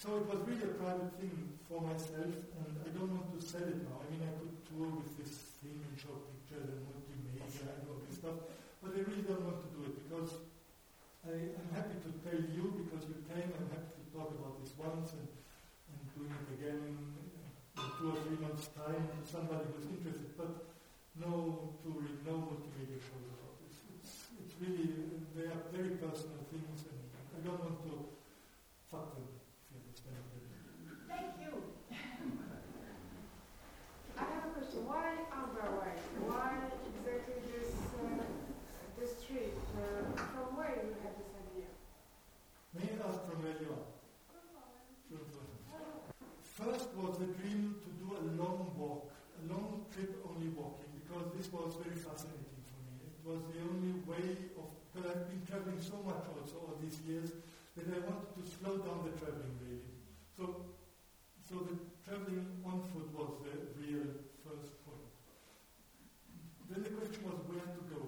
so it was really a private thing for myself, and I don't want to sell it now. I mean, I could tour with this thing and show pictures and multimedia and all this stuff, but I really don't want to do it because I, am happy to tell you because you came. I'm happy to talk about this once and, and doing it again in two or three months' time to somebody who's interested. But no touring, no multimedia shows about this. It's, it's really, they are very personal things, and I don't want to fuck them, if you understand what I mean. Thank you. I have a question. Why Amber Way? Why exactly this uh, this street? Uh, from where you had this idea? May I ask from where you are? First was the dream a long walk, a long trip only walking, because this was very fascinating for me. It was the only way of, because I've been traveling so much also all these years, that I wanted to slow down the traveling really. So, so the traveling on foot was the real first point. Then the question was where to go.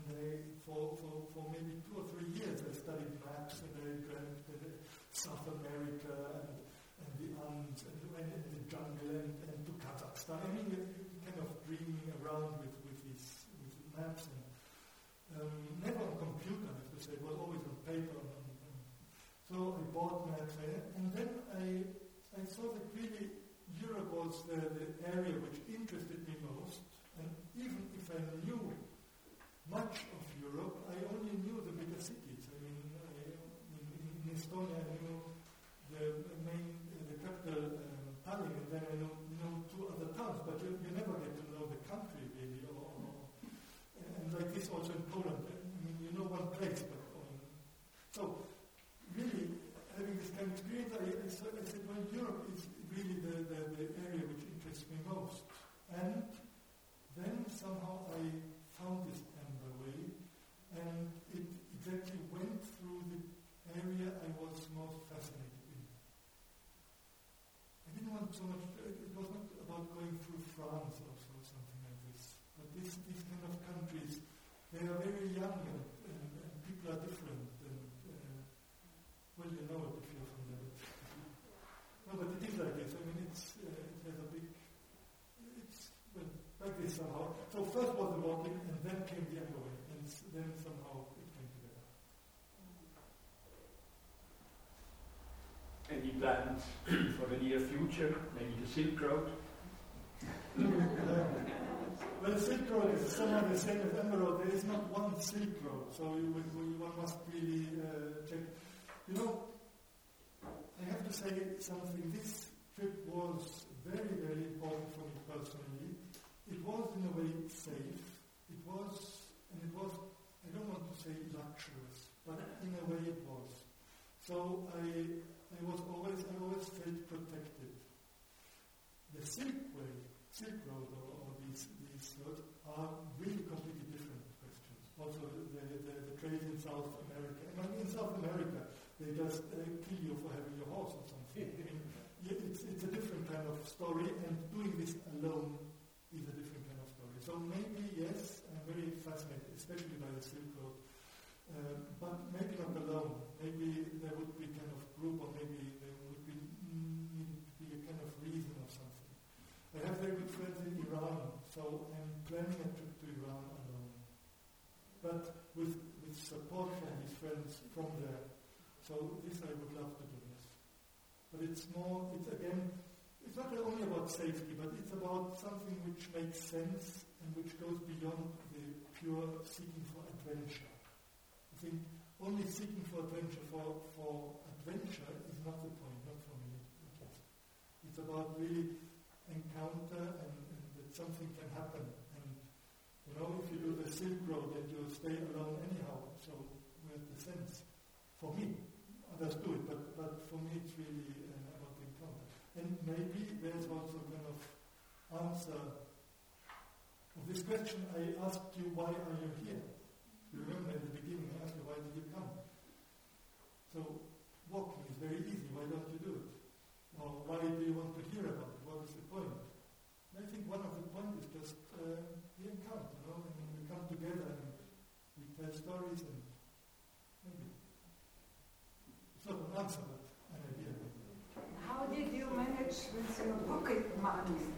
And I, for, for, for maybe two or three years, I studied maps and I dreamt South America and, and the Andes and in the jungle and, and to Kazakhstan. I mean, kind of dreaming around with, with these with maps and um, never on computer, I have to say. It was always on paper. And, and so I bought maps and then I, I saw that really Europe was the, the area which interested me most. And even if I knew much of Europe, I only knew the bigger cities. I mean, I, in, in, Estonia, I knew the main, uh, the capital, um, Tallinn, and then I know, know two other towns, but you, you never get to know the country really. Or, or, and like this also in Poland. I mean, you know one place, but um, so really having this kind of experience, I, I, said, I said, well, Europe is really the, the, the area which interests me most. And then somehow I found this Amber Way, and it exactly went through the area I was most fascinated in. I didn't want so much, it was not about going through France or so, something like this, but this, these kind of countries, they are very young and, and, and people are different. And, uh, well, you know it if you're from there. no, but it is like this. I mean, it's, uh, it has a big, it's, somehow. So first was the walking, and then came the other way, and then somehow it came together. Any plans for the near future? Maybe the Silk Road? Well, Silk Road is somewhat the same as Emerald. There is not one Silk Road, so you, you, one must really uh, check. You know, I have to say something. This trip was very, very important for me personally. It was safe. It was, and it was, I don't want to say luxurious, but in a way it was. So I, I was always, I always felt protected. The Silk Way, Silk Road, or, or these, these roads, are really completely different questions. Also, the, the, the, trade in South America. And in South America, they just uh, kill you for having your horse or something. I mean, it's, it's a different kind of story, and doing this alone is a different. So maybe, yes, I'm very fascinated, especially by the Silk Road, uh, but maybe not alone. Maybe there would be kind of group, or maybe there would be, mm, be a kind of reason or something. I have very good friends in Iran, so I'm planning a trip to Iran alone. But with, with support from these friends from there. So this I would love to do this. But it's more, it's again, it's not only about safety, but it's about something which makes sense which goes beyond the pure seeking for adventure I think only seeking for adventure for, for adventure is not the point, not for me. It's about really encounter and, and that something can happen. And you know, if you do the Silk Road, then you'll stay alone anyhow. So where's the sense? For me, others do it, but, but for me it's really uh, about the encounter. And maybe there's also kind of answer this question. I asked you, why are you here? You remember at the beginning I asked you, why did you come? So walking is very easy. Why don't you do it? Or why do you want to hear about it? What is the point? And I think one of the points is just uh, the encounter, you know, and we come together and we tell stories and maybe it's not an answer, but an idea. How did you manage with your pocket money?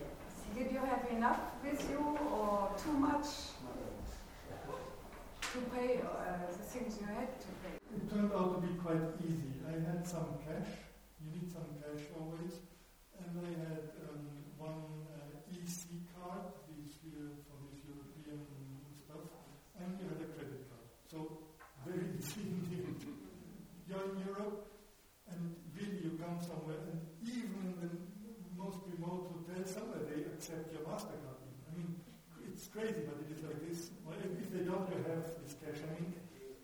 Did you have enough with you or too much? to pay uh, the things you had to pay? It turned out to be quite easy. I had some cash. You need some cash always. And I had um, one uh, EC card, these uh, for this European stuff, and you had a credit card. So very easy indeed. You're in Europe, and really you come somewhere, and even in the most remote hotel somewhere, they accept your MasterCard. I mean, it's crazy, but it is like this. Well, if they don't, you have cash. I mean,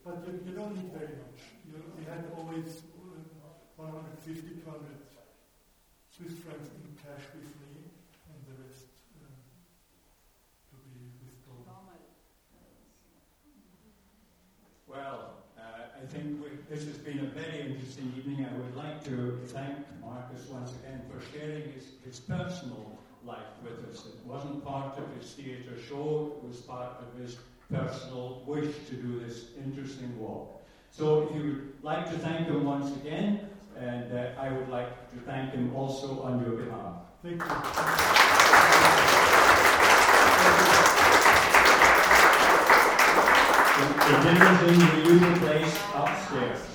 but you, you don't need very much. You, we had always uh, 150, 200 Swiss francs in cash with me, and the rest uh, to be withdrawn. Well, uh, I think we, this has been a very interesting evening. I would like to thank Markus once again for sharing his, his personal life with us. It wasn't part of his theatre show, it was part of his personal wish to do this interesting walk. So if you would like to thank him once again, and uh, I would like to thank him also on your behalf. Thank you. The, dinner's in the usual place upstairs.